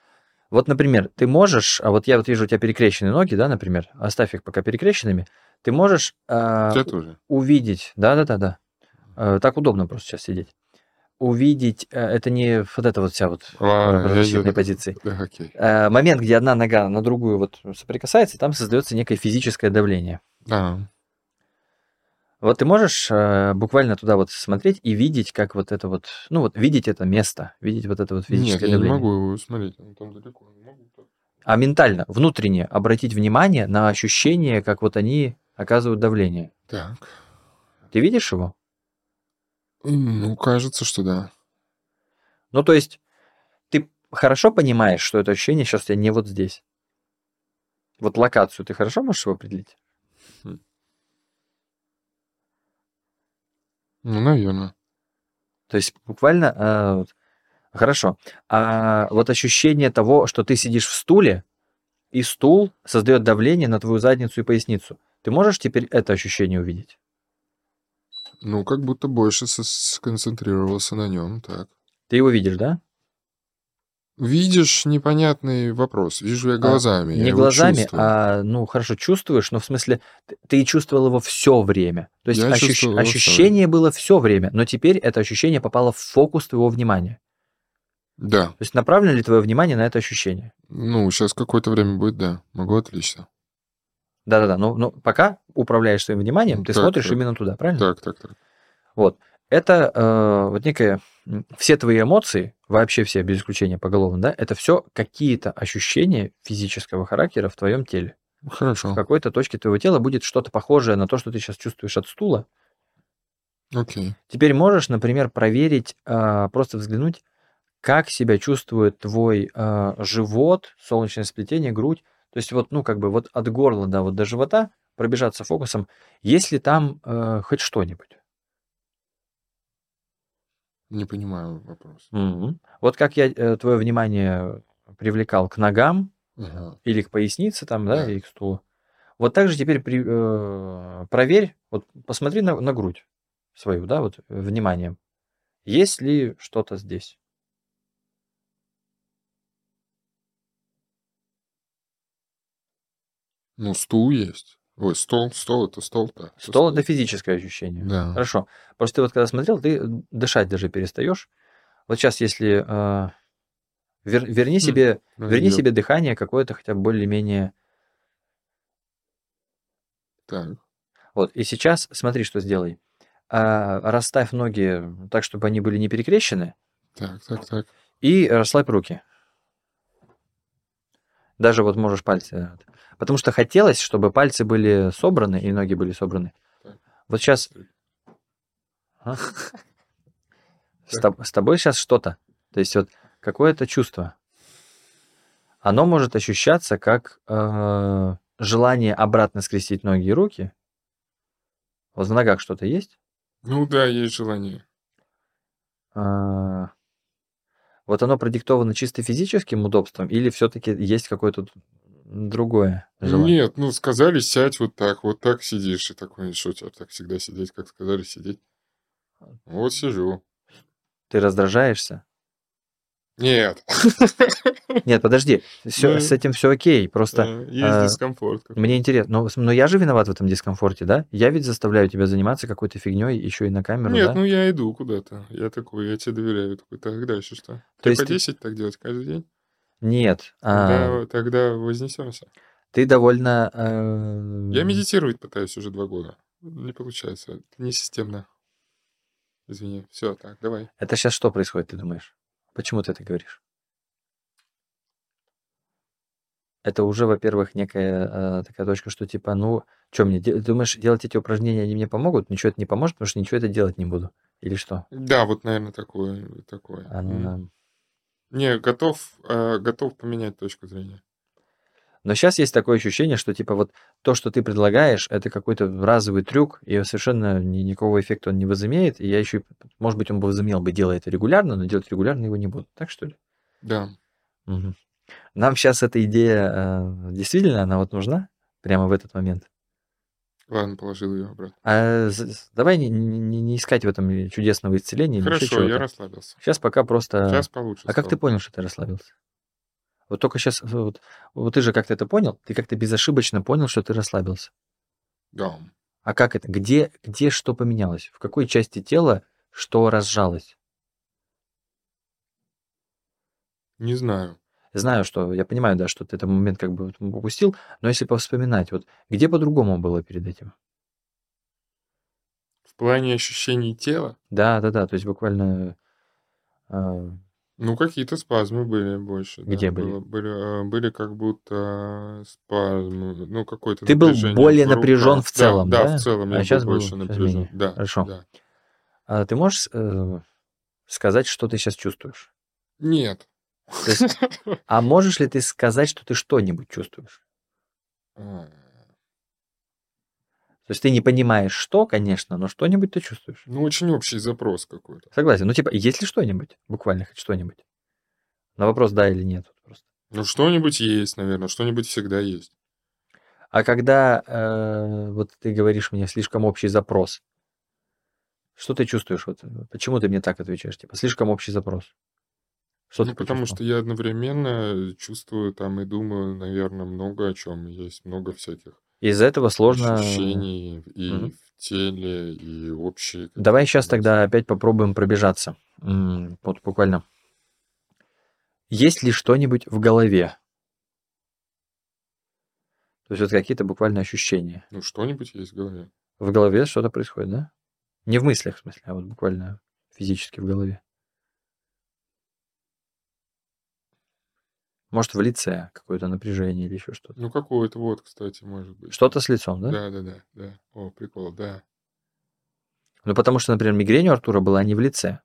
C: Вот, например, ты можешь, а вот я вот вижу у тебя перекрещенные ноги, да, например, оставь их пока перекрещенными, ты можешь
B: тоже.
C: увидеть, да-да-да-да, Э, так удобно просто сейчас сидеть, увидеть, э, это не вот это вот вся вот
B: А,
C: защитной позиции.
B: Окей.
C: Э, момент, где одна нога на другую вот соприкасается, там создается некое физическое давление.
B: А,
C: Вот ты можешь э, буквально туда вот смотреть и видеть, как вот это вот, ну вот видеть это место, видеть вот это вот
B: Нет,
C: физическое
B: я не
C: давление.
B: могу его смотреть, там далеко. Не могу.
C: А ментально, внутренне обратить внимание на ощущения, как вот они оказывают давление.
B: Так.
C: Ты видишь его?
B: Ну, кажется, что да.
C: Ну, то есть ты хорошо понимаешь, что это ощущение сейчас у тебя не вот здесь. Вот локацию ты хорошо можешь его определить?
B: Ну, наверное.
C: То есть буквально... а, вот. Хорошо. А вот ощущение того, что ты сидишь в стуле, и стул создает давление на твою задницу и поясницу. Ты можешь теперь это ощущение увидеть?
B: Ну, как будто больше сконцентрировался на нем, так.
C: Ты его видишь, да?
B: Видишь непонятный вопрос. Вижу я глазами. я
C: Не глазами,
B: чувствую.
C: а, ну, хорошо, чувствуешь, но в смысле, ты, чувствовал его все время. То есть
B: Я
C: ощущ- ощущение было все время, но теперь это ощущение попало в фокус твоего внимания.
B: Да.
C: То есть направлено ли твое внимание на это ощущение?
B: Ну, сейчас какое-то время будет, да. Могу отвлечься.
C: Да-да-да, но, но пока управляешь своим вниманием, ты
B: Так,
C: смотришь
B: так.
C: именно туда, правильно?
B: Так, так, так.
C: Вот. Это э, вот некое... Все твои эмоции, вообще все, без исключения поголовно, да, это все какие-то ощущения физического характера в твоем теле.
B: Ну, Хорошо.
C: В какой-то точке твоего тела будет что-то похожее на то, что ты сейчас чувствуешь от стула.
B: Окей.
C: Теперь можешь, например, проверить, а, просто взглянуть, как себя чувствует твой а, живот, солнечное сплетение, грудь. То есть вот, ну, как бы вот от горла, да, вот до живота пробежаться фокусом, есть ли там э, хоть что-нибудь.
B: Не понимаю вопрос.
C: Мгм. Вот как я твое внимание привлекал к ногам
B: Ага.
C: или к пояснице, там, да,
B: Да.
C: или к стулу. Вот так же теперь при- э, проверь, вот посмотри на, на грудь свою, да, вот э, вниманием. Есть ли что-то здесь?
B: Ну, стул есть. Ой, стол, стол это стол-то.
C: Стол это физическое ощущение.
B: Да.
C: Хорошо. Просто ты вот когда смотрел, ты дышать даже перестаешь. Вот сейчас, если э, вер- верни
B: Хм,
C: себе, верни
B: Найдём.
C: себе дыхание какое-то хотя бы более-менее.
B: Так.
C: Вот. И сейчас смотри, что сделай. А, расставь ноги так, чтобы они были не перекрещены,
B: Так, так, так.
C: и расслабь руки. Даже вот можешь пальцы. вот. Потому что хотелось, чтобы пальцы были собраны и ноги были собраны. Вот сейчас... А? С, тоб- с тобой сейчас что-то. То есть вот какое-то чувство. Оно может ощущаться как э, желание обратно скрестить ноги и руки. Вот в ногах что-то есть.
B: Ну да, есть желание.
C: А, Вот оно продиктовано чисто физическим удобством или все-таки есть какое-то другое желание?
B: Нет, ну сказали сядь вот так, вот так сидишь, и такой, что тебе так всегда сидеть, как сказали сидеть. Вот сижу.
C: Ты раздражаешься?
B: Нет.
C: Нет, подожди, всё,
B: Ну,
C: с этим все окей, просто
B: Э, Есть
C: а,
B: дискомфорт.
C: мне интересно, но, но я же виноват в этом дискомфорте, да? Я ведь заставляю тебя заниматься какой-то фигней еще и на камеру,
B: Нет,
C: да?
B: ну я иду куда-то. Я такой, я тебе доверяю. Такой, так дальше что?
C: То
B: Ты
C: есть
B: по
C: ты-
B: 10 так делать каждый день?
C: Нет, а,
B: Тогда, тогда вознесемся.
C: ты довольно... э,
B: Я медитировать пытаюсь уже два года. Не получается. Не системно. Извини. Все, так, давай.
C: Это сейчас что происходит, ты думаешь? Почему ты это говоришь? Это уже, во-первых, некая э, такая точка, что типа, ну, что мне, де- думаешь, делать эти упражнения, они мне помогут? Ничего это не поможет, потому что ничего это делать не буду. Или что?
B: Да, вот, наверное, такое. такое.
C: А, ну,
B: Не, готов, э, готов поменять точку зрения.
C: Но сейчас есть такое ощущение, что типа вот то, что ты предлагаешь, это какой-то разовый трюк, и совершенно ни- никакого эффекта он не возымеет. И я еще, может быть, он бы возымел бы, делая это регулярно, но делать регулярно его не буду. Так что ли?
B: Да.
C: Мгм. Нам сейчас эта идея э, действительно, она вот нужна прямо в этот момент.
B: Ладно, положил ее обратно.
C: А давай не, не- не искать в этом чудесного исцеления.
B: Хорошо, я расслабился.
C: Сейчас пока просто...
B: Сейчас получше.
C: А как ты
B: стало.
C: понял, что ты расслабился? Вот только сейчас, вот, вот ты же как-то это понял, ты как-то безошибочно понял, что ты расслабился.
B: Да.
C: А как это? Где, где что поменялось? В какой части тела что разжалось?
B: Не знаю.
C: Знаю, что я понимаю, да, что ты этот момент как бы упустил, но если повспоминать, вот где по-другому было перед этим?
B: В плане ощущений тела?
C: Да, да, да. То есть буквально э,
B: Ну, какие-то спазмы были больше. да,
C: Где были?
B: было- были? э, Были как будто спазмы, ну, какой-то
C: Ты был более напряжен в
B: Да,
C: целом,
B: да?
C: да?
B: в целом
C: А
B: я
C: щас
B: был больше
C: щас
B: напряжен.
C: менее.
B: Да,
C: Хорошо.
B: да.
C: а ты можешь э, сказать, что ты сейчас чувствуешь?
B: Нет.
C: Есть, а можешь ли ты сказать, что ты что-нибудь чувствуешь? То есть ты не понимаешь, что, конечно, но что-нибудь ты чувствуешь.
B: Ну, очень общий запрос какой-то.
C: Согласен. Ну, типа, есть ли что-нибудь? Буквально хоть что-нибудь. На вопрос да или нет. Просто.
B: Ну, что-нибудь есть, наверное, что-нибудь всегда есть.
C: А когда э, вот ты говоришь мне слишком общий запрос, что ты чувствуешь? Вот, почему ты мне так отвечаешь? Типа, слишком общий запрос. Что
B: Ну, потому что я одновременно чувствую там и думаю, наверное, много о чем. Есть много всяких
C: Из-за этого сложно...
B: ощущений и
C: Мгм.
B: в теле, и общие.
C: Давай сейчас тогда опять попробуем пробежаться. М, Вот буквально. Есть ли что-нибудь в голове? То есть вот какие-то буквально ощущения.
B: Ну, что-нибудь есть в голове.
C: В голове что-то происходит, да? Не в мыслях, в смысле, а вот буквально физически в голове. Может, в лице какое-то напряжение или еще что-то.
B: Ну, какое-то вот, кстати, может быть.
C: Что-то с лицом, да?
B: Да, да, да, да. О, прикол, да.
C: Ну, потому что, например, мигрень у Артура была не в лице.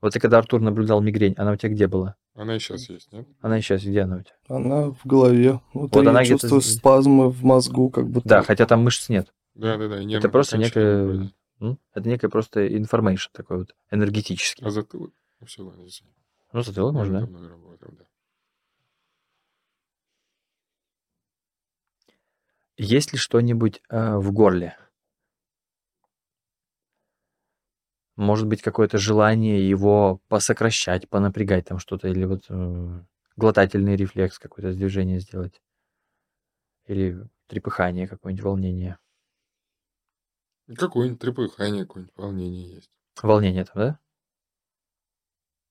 C: Вот ты когда Артур наблюдал мигрень, она у тебя где была?
B: Она и сейчас есть, нет?
C: Она сейчас где она у тебя?
D: Она в голове. Вот,
C: Вот
D: я
C: она
D: чувствую
C: здесь.
D: спазмы в мозгу, как будто...
C: Да, хотя там мышц нет.
B: Да, да, да. и
C: Это просто м, это некое просто information такой вот энергетический.
B: А затылок? Ну, все, ладно.
C: Ну, затылок можно, да. Есть ли что-нибудь э, в горле? Может быть, какое-то желание его посокращать, понапрягать там что-то, или вот э, глотательный рефлекс, какое-то движение сделать. Или трепыхание, какое-нибудь волнение.
B: Какое-нибудь трепыхание, какое-нибудь волнение есть.
C: Волнение там, да?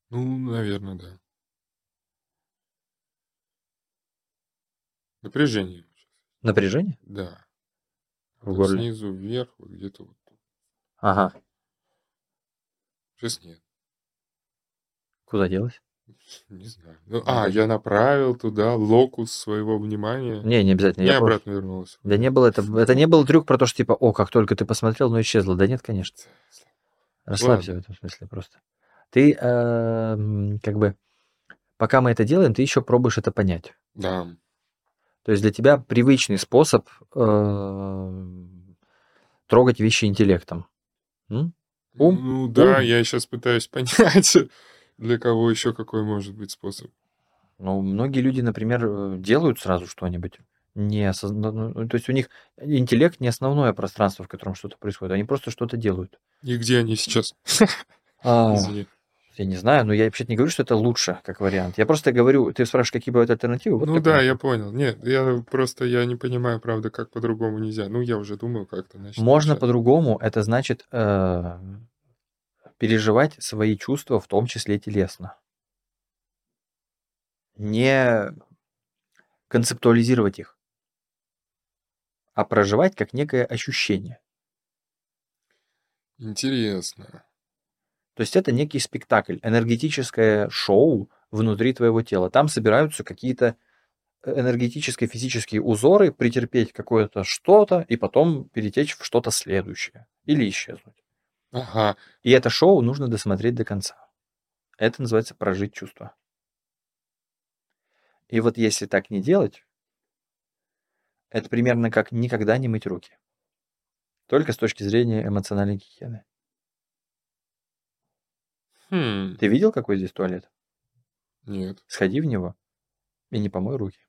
B: Ну, наверное, да. Напряжение.
C: Напряжение?
B: Да.
C: В
B: Вот
C: горле.
B: Снизу вверх, вот где-то вот.
C: Ага.
B: Сейчас нет.
C: Куда делось?
B: Не знаю. Ну, а, я направил туда локус своего внимания.
C: Не, не обязательно.
B: И
C: я просто-
B: обратно вернулся.
C: Да не было это, это не был трюк про то, что типа, о, как только ты посмотрел, ну исчезло. Да нет, конечно. Расслабься в этом смысле просто. Ты э, как бы, пока мы это делаем, ты еще пробуешь это понять.
B: Да.
C: То есть для тебя привычный способ э, трогать вещи интеллектом. М? Ум?
B: Ну да,
C: Ум.
B: я сейчас пытаюсь понять, для кого еще какой может быть способ.
C: Ну, многие люди, например, э, делают сразу что-нибудь. Не осозна- ну, То есть у них интеллект не основное пространство, в котором что-то происходит. Они просто что-то делают.
B: И где они сейчас?
C: А,
B: Извини.
C: Я не знаю, но я вообще не говорю, что это лучше, как вариант. Я просто говорю, ты спрашиваешь, какие бывают альтернативы? Вот
B: Ну да, я понял. Нет, я просто я не понимаю, правда, как по-другому нельзя. Ну, я уже думаю, как-то начать.
C: Можно по-другому. Это значит э, переживать свои чувства, в том числе телесно. Не концептуализировать их, а проживать как некое ощущение.
B: Интересно.
C: То есть это некий спектакль, энергетическое шоу внутри твоего тела. Там собираются какие-то энергетические, физические узоры, претерпеть какое-то что-то и потом перетечь в что-то следующее или исчезнуть.
B: Ага.
C: И это шоу нужно досмотреть до конца. Это называется прожить чувство. И вот если так не делать, это примерно как никогда не мыть руки. Только с точки зрения эмоциональной гигиены.
B: Хм.
C: Ты видел, какой здесь туалет?
B: Нет.
C: Сходи в него и не помой руки.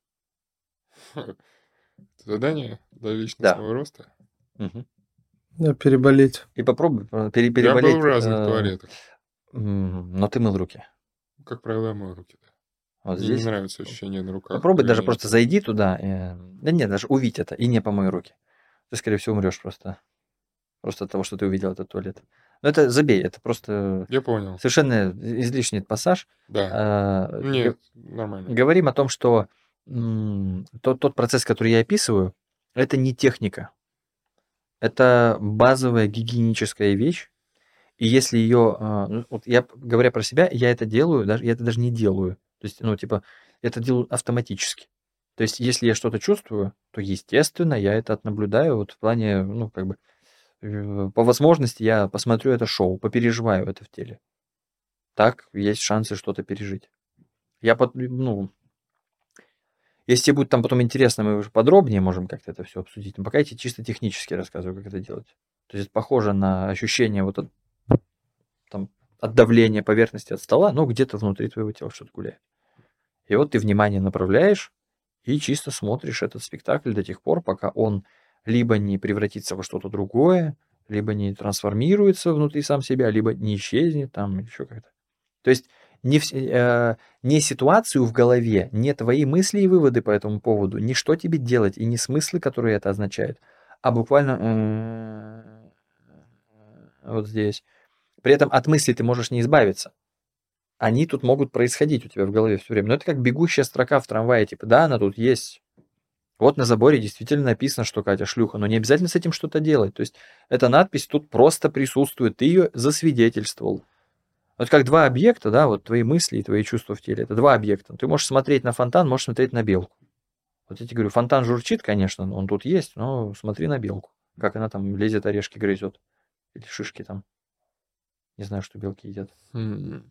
B: Задание для личностного роста.
C: Мгм.
D: Да, переболеть.
C: И попробуй э, пере-
B: Я
C: переболеть.
B: был в разных
C: э,
B: туалетах.
C: Но ты мыл руки.
B: Как правило, я мою руки. Да.
C: Вот
B: Мне
C: здесь.
B: не нравится ощущение на руках.
C: Попробуй даже просто зайди туда. э, Да нет, даже увидь это и не помой руки. Ты, скорее всего, умрешь просто. Просто от того, что ты увидел этот туалет. Но это забей, это просто
B: Я понял.
C: совершенно излишний пассаж.
B: Да.
C: А,
B: Нет, нормально.
C: Говорим о том, что тот, тот процесс, который я описываю, это не техника. это базовая гигиеническая вещь, и если ее, а, ну, вот я говоря про себя, я это делаю, даже я это даже не делаю, то есть, ну типа, это делаю автоматически. То есть, если я что-то чувствую, то естественно я это отнаблюдаю вот в плане, ну как бы по возможности я посмотрю это шоу, попереживаю это в теле. Так есть шансы что-то пережить. Я под, ну, если тебе будет там потом интересно, мы уже подробнее можем как-то это все обсудить. Но пока я тебе чисто технически рассказываю, как это делать. То есть это похоже на ощущение вот от, там, от давления поверхности от стола, но где-то внутри твоего тела что-то гуляет. И вот ты внимание направляешь и чисто смотришь этот спектакль до тех пор, пока он либо не превратится во что-то другое, либо не трансформируется внутри сам себя, либо не исчезнет там, еще как-то. То есть не, э, не ситуацию в голове, не твои мысли и выводы по этому поводу, не что тебе делать и не смыслы, которые это означает, а буквально вот здесь. При этом от мыслей ты можешь не избавиться. Они тут могут происходить у тебя в голове все время. Но это как бегущая строка в трамвае, типа, да, она тут есть. Вот на заборе действительно написано, что Катя шлюха, но не обязательно с этим что-то делать. То есть эта надпись тут просто присутствует, ты ее засвидетельствовал. Вот как два объекта, да, вот твои мысли и твои чувства в теле, это два объекта. Ты можешь смотреть на фонтан, можешь смотреть на белку. Вот я тебе говорю, фонтан журчит, конечно, он тут есть, но смотри на белку, как она там лезет, орешки грызет. Или шишки там. Не знаю, что белки едят.
B: М,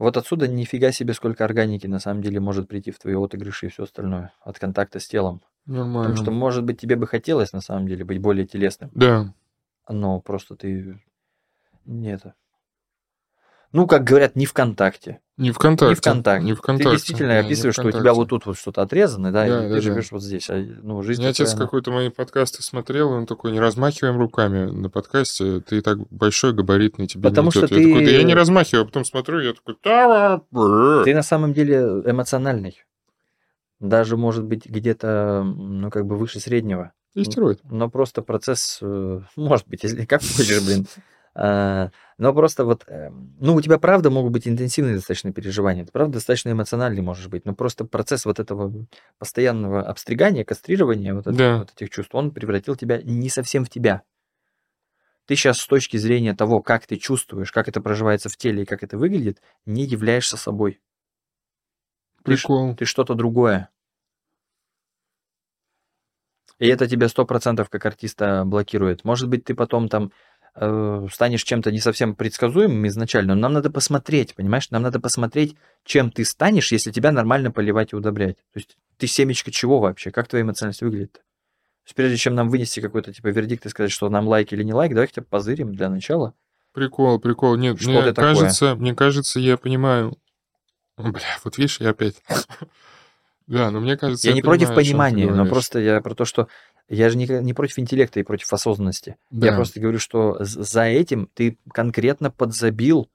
C: Вот отсюда нифига себе сколько органики на самом деле может прийти в твои отыгрыши и все остальное от контакта с телом.
B: Нормально.
C: Потому что, может быть, тебе бы хотелось на самом деле быть более телесным,
B: Да.
C: но просто ты не это. Ну, как говорят, не ВКонтакте.
B: Не ВКонтакте.
C: Не ВКонтакте.
B: Не ВКонтакте.
C: Ты действительно
B: Не, не
C: описываешь, что у тебя вот тут вот что-то отрезано, да,
B: Да,
C: и
B: да,
C: ты
B: да.
C: живешь вот здесь. А, ну, жизнь
B: Мне отец
C: она-
B: какой-то мои подкасты смотрел, и он такой, не размахиваем руками на подкасте, ты так большой, габаритный, тебе
C: Потому
B: не идет.
C: что
B: Я такой, да
C: ты-
B: я не размахиваю, а потом смотрю, я такой.
C: Ты на самом деле эмоциональный. Даже, может быть, где-то, ну, как бы выше среднего.
B: Истероид.
C: Но просто процесс, э, может быть, если как хочешь, блин. А, Но просто вот, э, ну, у тебя правда могут быть интенсивные достаточно переживания, ты правда достаточно эмоциональный можешь быть, но просто процесс вот этого постоянного обстригания, кастрирования вот, этих-
B: Да.
C: вот этих чувств, он превратил тебя не совсем в тебя. Ты сейчас с точки зрения того, как ты чувствуешь, как это проживается в теле и как это выглядит, не являешься собой. Ты
B: Прикол.
C: ты что-то другое. И это тебя сто процентов как артиста блокирует. Может быть, ты потом там э, станешь чем-то не совсем предсказуемым изначально, но нам надо посмотреть, понимаешь? Нам надо посмотреть, чем ты станешь, если тебя нормально поливать и удобрять. То есть ты семечко чего вообще? Как твоя эмоциональность выглядит? То есть прежде чем нам вынести какой-то типа вердикт и сказать, что нам лайк или не лайк, давай хотя бы позырим для начала.
B: Прикол, прикол. Нет,
C: Что
B: мне
C: ты такое?
B: кажется, мне кажется, я понимаю. Бля, вот видишь, я опять. Да, но мне кажется,
C: Я не против
B: понимаю, ты
C: понимания, но просто я про то, что я же не, не против интеллекта и против осознанности. Я
B: Да.
C: просто говорю, что за этим ты конкретно подзабил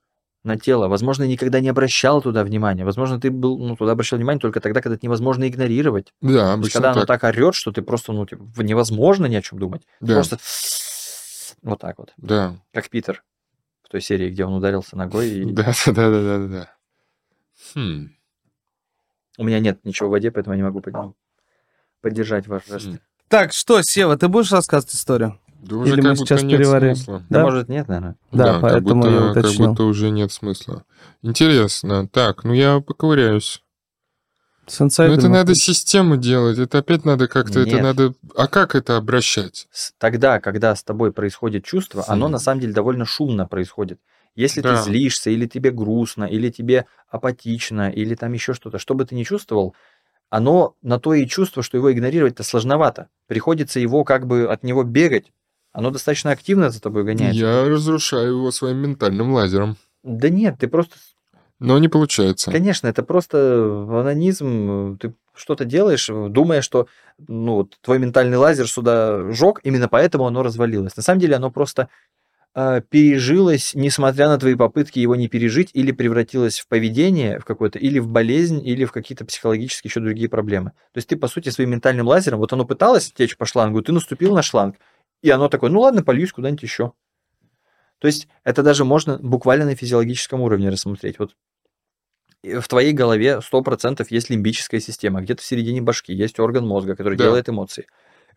C: на тело. Возможно, никогда не обращал туда внимания. Возможно, ты был, ну, туда обращал внимание только тогда, когда это невозможно игнорировать.
B: Да,
C: То есть,
B: обычно
C: когда оно
B: так.
C: так орет, что ты просто, ну, типа, невозможно ни о чем думать.
B: Да,
C: Просто вот так вот.
B: да,
C: Как Питер в той серии, где он ударился ногой. И...
B: да, да, да, да, да, да. Хм.
C: У меня нет ничего в воде, поэтому я не могу под- поддержать ваш жест.
B: Хм.
A: Так, что, Сева, ты будешь рассказывать историю?
B: Да уже
A: Или
B: как
A: мы
B: будто
A: сейчас
B: нет
A: переварим?
B: смысла.
C: Да,
A: Да?
C: может, нет, наверное.
A: Да,
B: как
A: поэтому
B: будто,
A: я
B: Как
A: уточнил.
B: будто уже нет смысла. Интересно. Так, ну я поковыряюсь.
A: Сенсей,
B: Но это
A: думаю,
B: надо систему делать. Это опять надо как-то... Это надо... А как это обращать?
C: с- тогда, когда с тобой происходит чувство, оно
B: Хм.
C: на самом деле довольно шумно происходит. Если
B: Да.
C: ты злишься, или тебе грустно, или тебе апатично, или там еще что-то, что бы ты ни чувствовал, оно на то и чувство, что его игнорировать-то сложновато. Приходится его как бы от него бегать. Оно достаточно активно за тобой гоняется.
B: Я разрушаю его своим ментальным лазером.
C: Да нет, ты просто...
B: Но не получается.
C: Конечно, это просто анонизм. Ты что-то делаешь, думая, что ну, твой ментальный лазер сюда жег, именно поэтому оно развалилось. На самом деле оно просто пережилось, несмотря на твои попытки его не пережить, или превратилось в поведение в какое-то, или в болезнь, или в какие-то психологические еще другие проблемы. То есть ты, по сути, своим ментальным лазером, вот оно пыталось течь по шлангу, ты наступил на шланг, и оно такое, ну ладно, польюсь куда-нибудь еще. То есть это даже можно буквально на физиологическом уровне рассмотреть. Вот в твоей голове 100% есть лимбическая система, где-то в середине башки есть орган мозга, который
B: Да.
C: делает эмоции.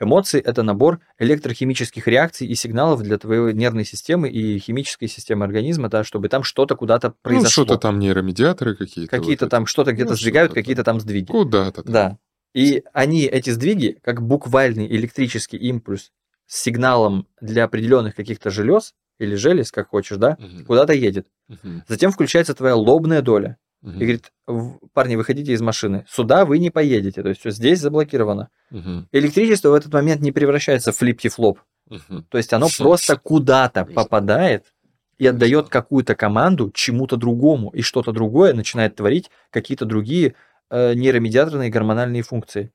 C: Эмоции – это набор электрохимических реакций и сигналов для твоей нервной системы и химической системы организма, да, чтобы там что-то куда-то
B: Ну,
C: произошло.
B: что-то там нейромедиаторы какие-то.
C: какие-то
B: вот
C: там что-то где-то
B: Ну,
C: сдвигают,
B: что-то
C: какие-то там сдвиги.
B: Куда-то там.
C: Да. И они, эти сдвиги, как буквальный электрический импульс с сигналом для определенных каких-то желез или желез, как хочешь, да,
B: Мгм.
C: куда-то едет.
B: Мгм.
C: Затем включается твоя лобная доля.
B: Мгм.
C: И говорит, «В- парни, выходите из машины. Сюда вы не поедете. То есть всё здесь заблокировано.
B: Мгм.
C: Электричество в этот момент не превращается в флипти-флоп.
B: Мгм.
C: То есть оно просто куда-то попадает и отдает какую-то команду чему-то другому. И что-то другое начинает творить какие-то другие э, нейромедиаторные гормональные функции.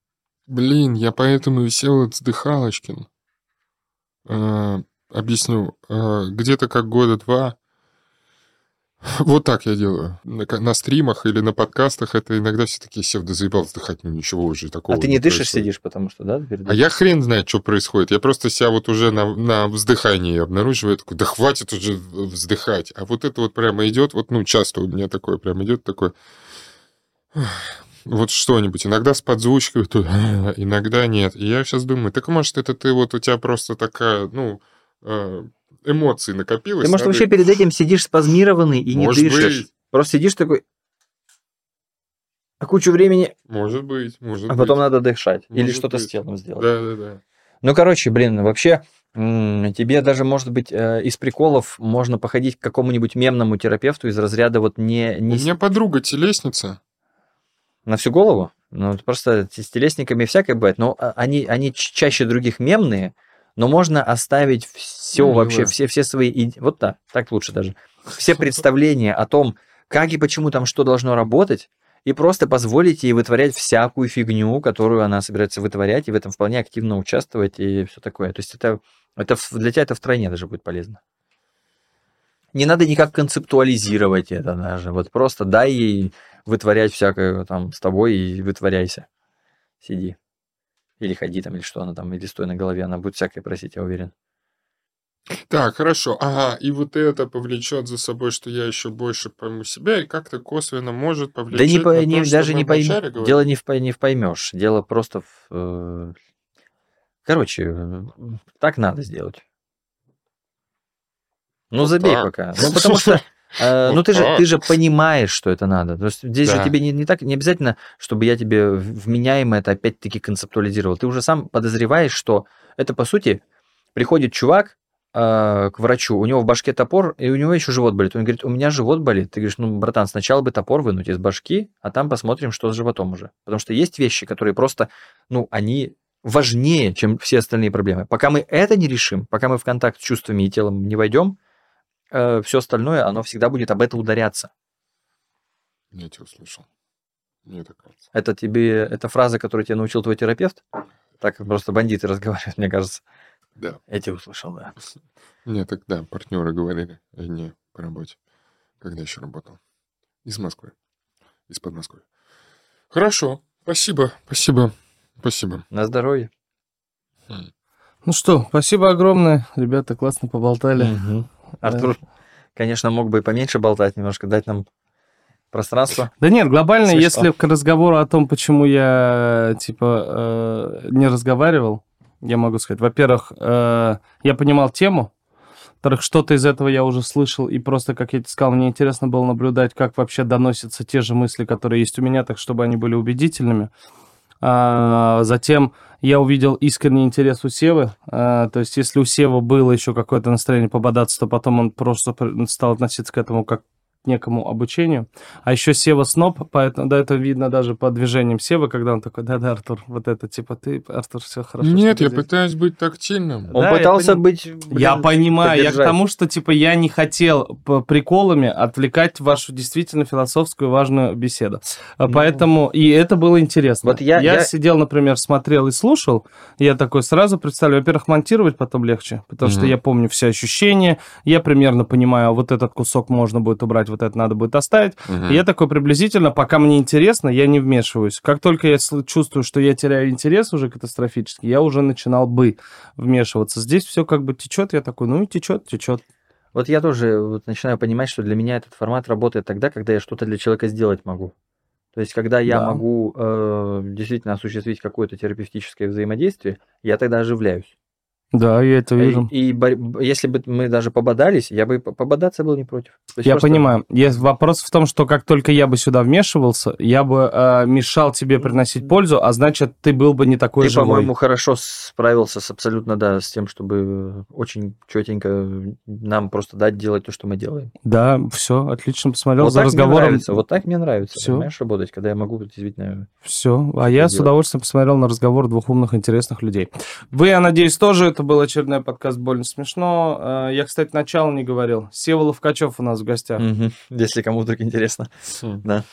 B: Блин, я поэтому висел от Вздыхалочкин. Э, Объясню. Э, Где-то как года два вот так я делаю. На, на стримах или на подкастах это иногда все такие сев, да заебал вздыхать, ну ничего уже такого
C: а ты не дышишь,
B: происходит».
C: сидишь, потому что, да? перед
B: А я хрен знает, что происходит. Я просто себя вот уже на, на вздыхании обнаруживаю, я такой, да хватит уже вздыхать. А вот это вот прямо идет, вот, ну, часто у меня такое прям идет, такое, вот что-нибудь. Иногда с подзвучкой, то, иногда нет. И я сейчас думаю, так может это ты вот у тебя просто такая, ну, э, эмоции накопилось.
C: Ты, может,
B: надо-
C: вообще перед этим сидишь спазмированный и не
B: Может
C: дышишь.
B: быть.
C: Просто сидишь такой, а кучу времени,
B: Может быть, может
C: а потом
B: быть.
C: надо дышать. Или
B: Может
C: что-то с телом сделать.
B: Да, да, да.
C: Ну, короче, блин, вообще, тебе даже, может быть, э, из приколов можно походить к какому-нибудь мемному терапевту из разряда вот не, не
B: У меня подруга телесница.
C: на всю голову. Ну, просто с телесниками всякое бывает. Но а, они, они чаще других мемные, но можно оставить все
B: Ну,
C: вообще, все, все свои... Вот так, так лучше даже. Все представления о том, как и почему там что должно работать, и просто позволить ей вытворять всякую фигню, которую она собирается вытворять, и в этом вполне активно участвовать, и все такое. То есть это, это для тебя это втройне даже будет полезно. Не надо никак концептуализировать это даже. Вот просто дай ей вытворять всякое там с тобой и вытворяйся. Сиди. Или ходи там, или что она там, или стой на голове, она будет всякое просить, я уверен.
B: Так, хорошо. Ага, и вот это повлечет за собой, что я еще больше пойму себя, и как-то косвенно может повлечь
C: да не, по-
B: то,
C: не-
B: что
C: даже не поймешь. Дело не, в, не в поймешь. Дело просто в... э, Короче, э, так надо сделать. Ну,
B: Вот
C: забей
B: так.
C: пока. Ну, потому что... э, Ну, ты же, ты же понимаешь, что это надо. То есть здесь же
B: Да.
C: тебе не, не так, не обязательно, чтобы я тебе вменяемо это опять-таки концептуализировал. Ты уже сам подозреваешь, что это, по сути, приходит чувак э, к врачу, у него в башке топор, и у него еще живот болит. Он говорит, у меня живот болит. Ты говоришь, ну, братан, сначала бы топор вынуть из башки, а там посмотрим, что с животом уже. Потому что есть вещи, которые просто, ну, они важнее, чем все остальные проблемы. Пока мы это не решим, пока мы в контакт с чувствами и телом не войдем, все остальное, оно всегда будет об это ударяться.
B: Я тебя услышал. Мне так кажется.
C: Это тебе, это фраза, которую тебе научил твой терапевт? Так просто бандиты разговаривают, мне кажется.
B: Да.
C: Я тебя услышал, да.
B: Мне так, да, партнеры говорили, не по работе, когда еще работал. Из Москвы. Из Подмосковья. Хорошо. Спасибо, спасибо, спасибо.
C: На здоровье.
A: Ну что, спасибо огромное. Ребята классно поболтали.
C: Мгм. Артур, конечно, мог бы и поменьше болтать немножко, дать нам пространство.
A: Да нет, глобально,
C: Смешно.
A: если к разговору о том, почему я, типа, э, не разговаривал, я могу сказать, во-первых, э, я понимал тему, во-вторых, что-то из этого я уже слышал, и просто, как я тебе сказал, мне интересно было наблюдать, как вообще доносятся те же мысли, которые есть у меня, так чтобы они были убедительными. А, затем я увидел искренний интерес у Севы. А, то есть, если у Севы было еще какое-то настроение пободаться, то потом он просто пр- стал относиться к этому как некому обучению. А еще Сева сноб, поэтому да, это видно даже по движениям Севы, когда он такой, да-да, Артур, вот это, типа, ты, Артур, все хорошо.
B: Нет,
A: что
B: я
A: здесь».
B: пытаюсь быть тактильным.
C: Он
A: Да, я
C: пытался
A: поним-
C: быть...
A: Я
C: блин,
A: понимаю, я к
C: поддержать.
A: тому, что, типа, я не хотел по приколами отвлекать вашу действительно философскую важную беседу. А
C: Ну.
A: Поэтому, и это было интересно.
C: Вот я- я-
A: сидел, например, смотрел и слушал, я такой сразу представляю, во-первых, монтировать потом легче, потому что
B: Мгм.
A: я помню все ощущения, я примерно понимаю, а вот этот кусок можно будет убрать, вот это надо будет оставить.
B: Мгм.
A: И Я такой приблизительно, пока мне интересно, я не вмешиваюсь. Как только я чувствую, что я теряю интерес уже катастрофически, я уже начинал бы вмешиваться. Здесь все как бы течет, я такой, ну и течет, течет.
C: Вот я тоже вот начинаю понимать, что для меня этот формат работает тогда, когда я что-то для человека сделать могу. То есть, когда я
A: Да.
C: могу э, действительно осуществить какое-то терапевтическое взаимодействие, я тогда оживляюсь.
A: Да, я это вижу.
C: И, и борь- если бы мы даже пободались, я бы по- пободаться был не против.
A: Я
C: просто-
A: понимаю. Есть вопрос в том, что как только я бы сюда вмешивался, я бы э, мешал тебе приносить пользу, а значит, ты был бы не такой
C: Ты,
A: живой.
C: по-моему, хорошо справился с абсолютно, да, с тем, чтобы очень четенько нам просто дать делать то, что мы делаем.
A: Да, все, отлично посмотрел
C: вот
A: за
C: так мне
A: разговором.
C: нравится, вот так мне нравится,
A: Всё.
C: понимаешь, работать, когда я могу действительно...
A: Все. А я с
C: делать.
A: удовольствием посмотрел на разговор двух умных, интересных людей. Вы, я надеюсь, тоже. Это был очередной подкаст «Больно смешно». Э, Я, кстати, начало не говорил. Сева Ловкачев у нас в гостях.
C: Если кому вдруг интересно. Да.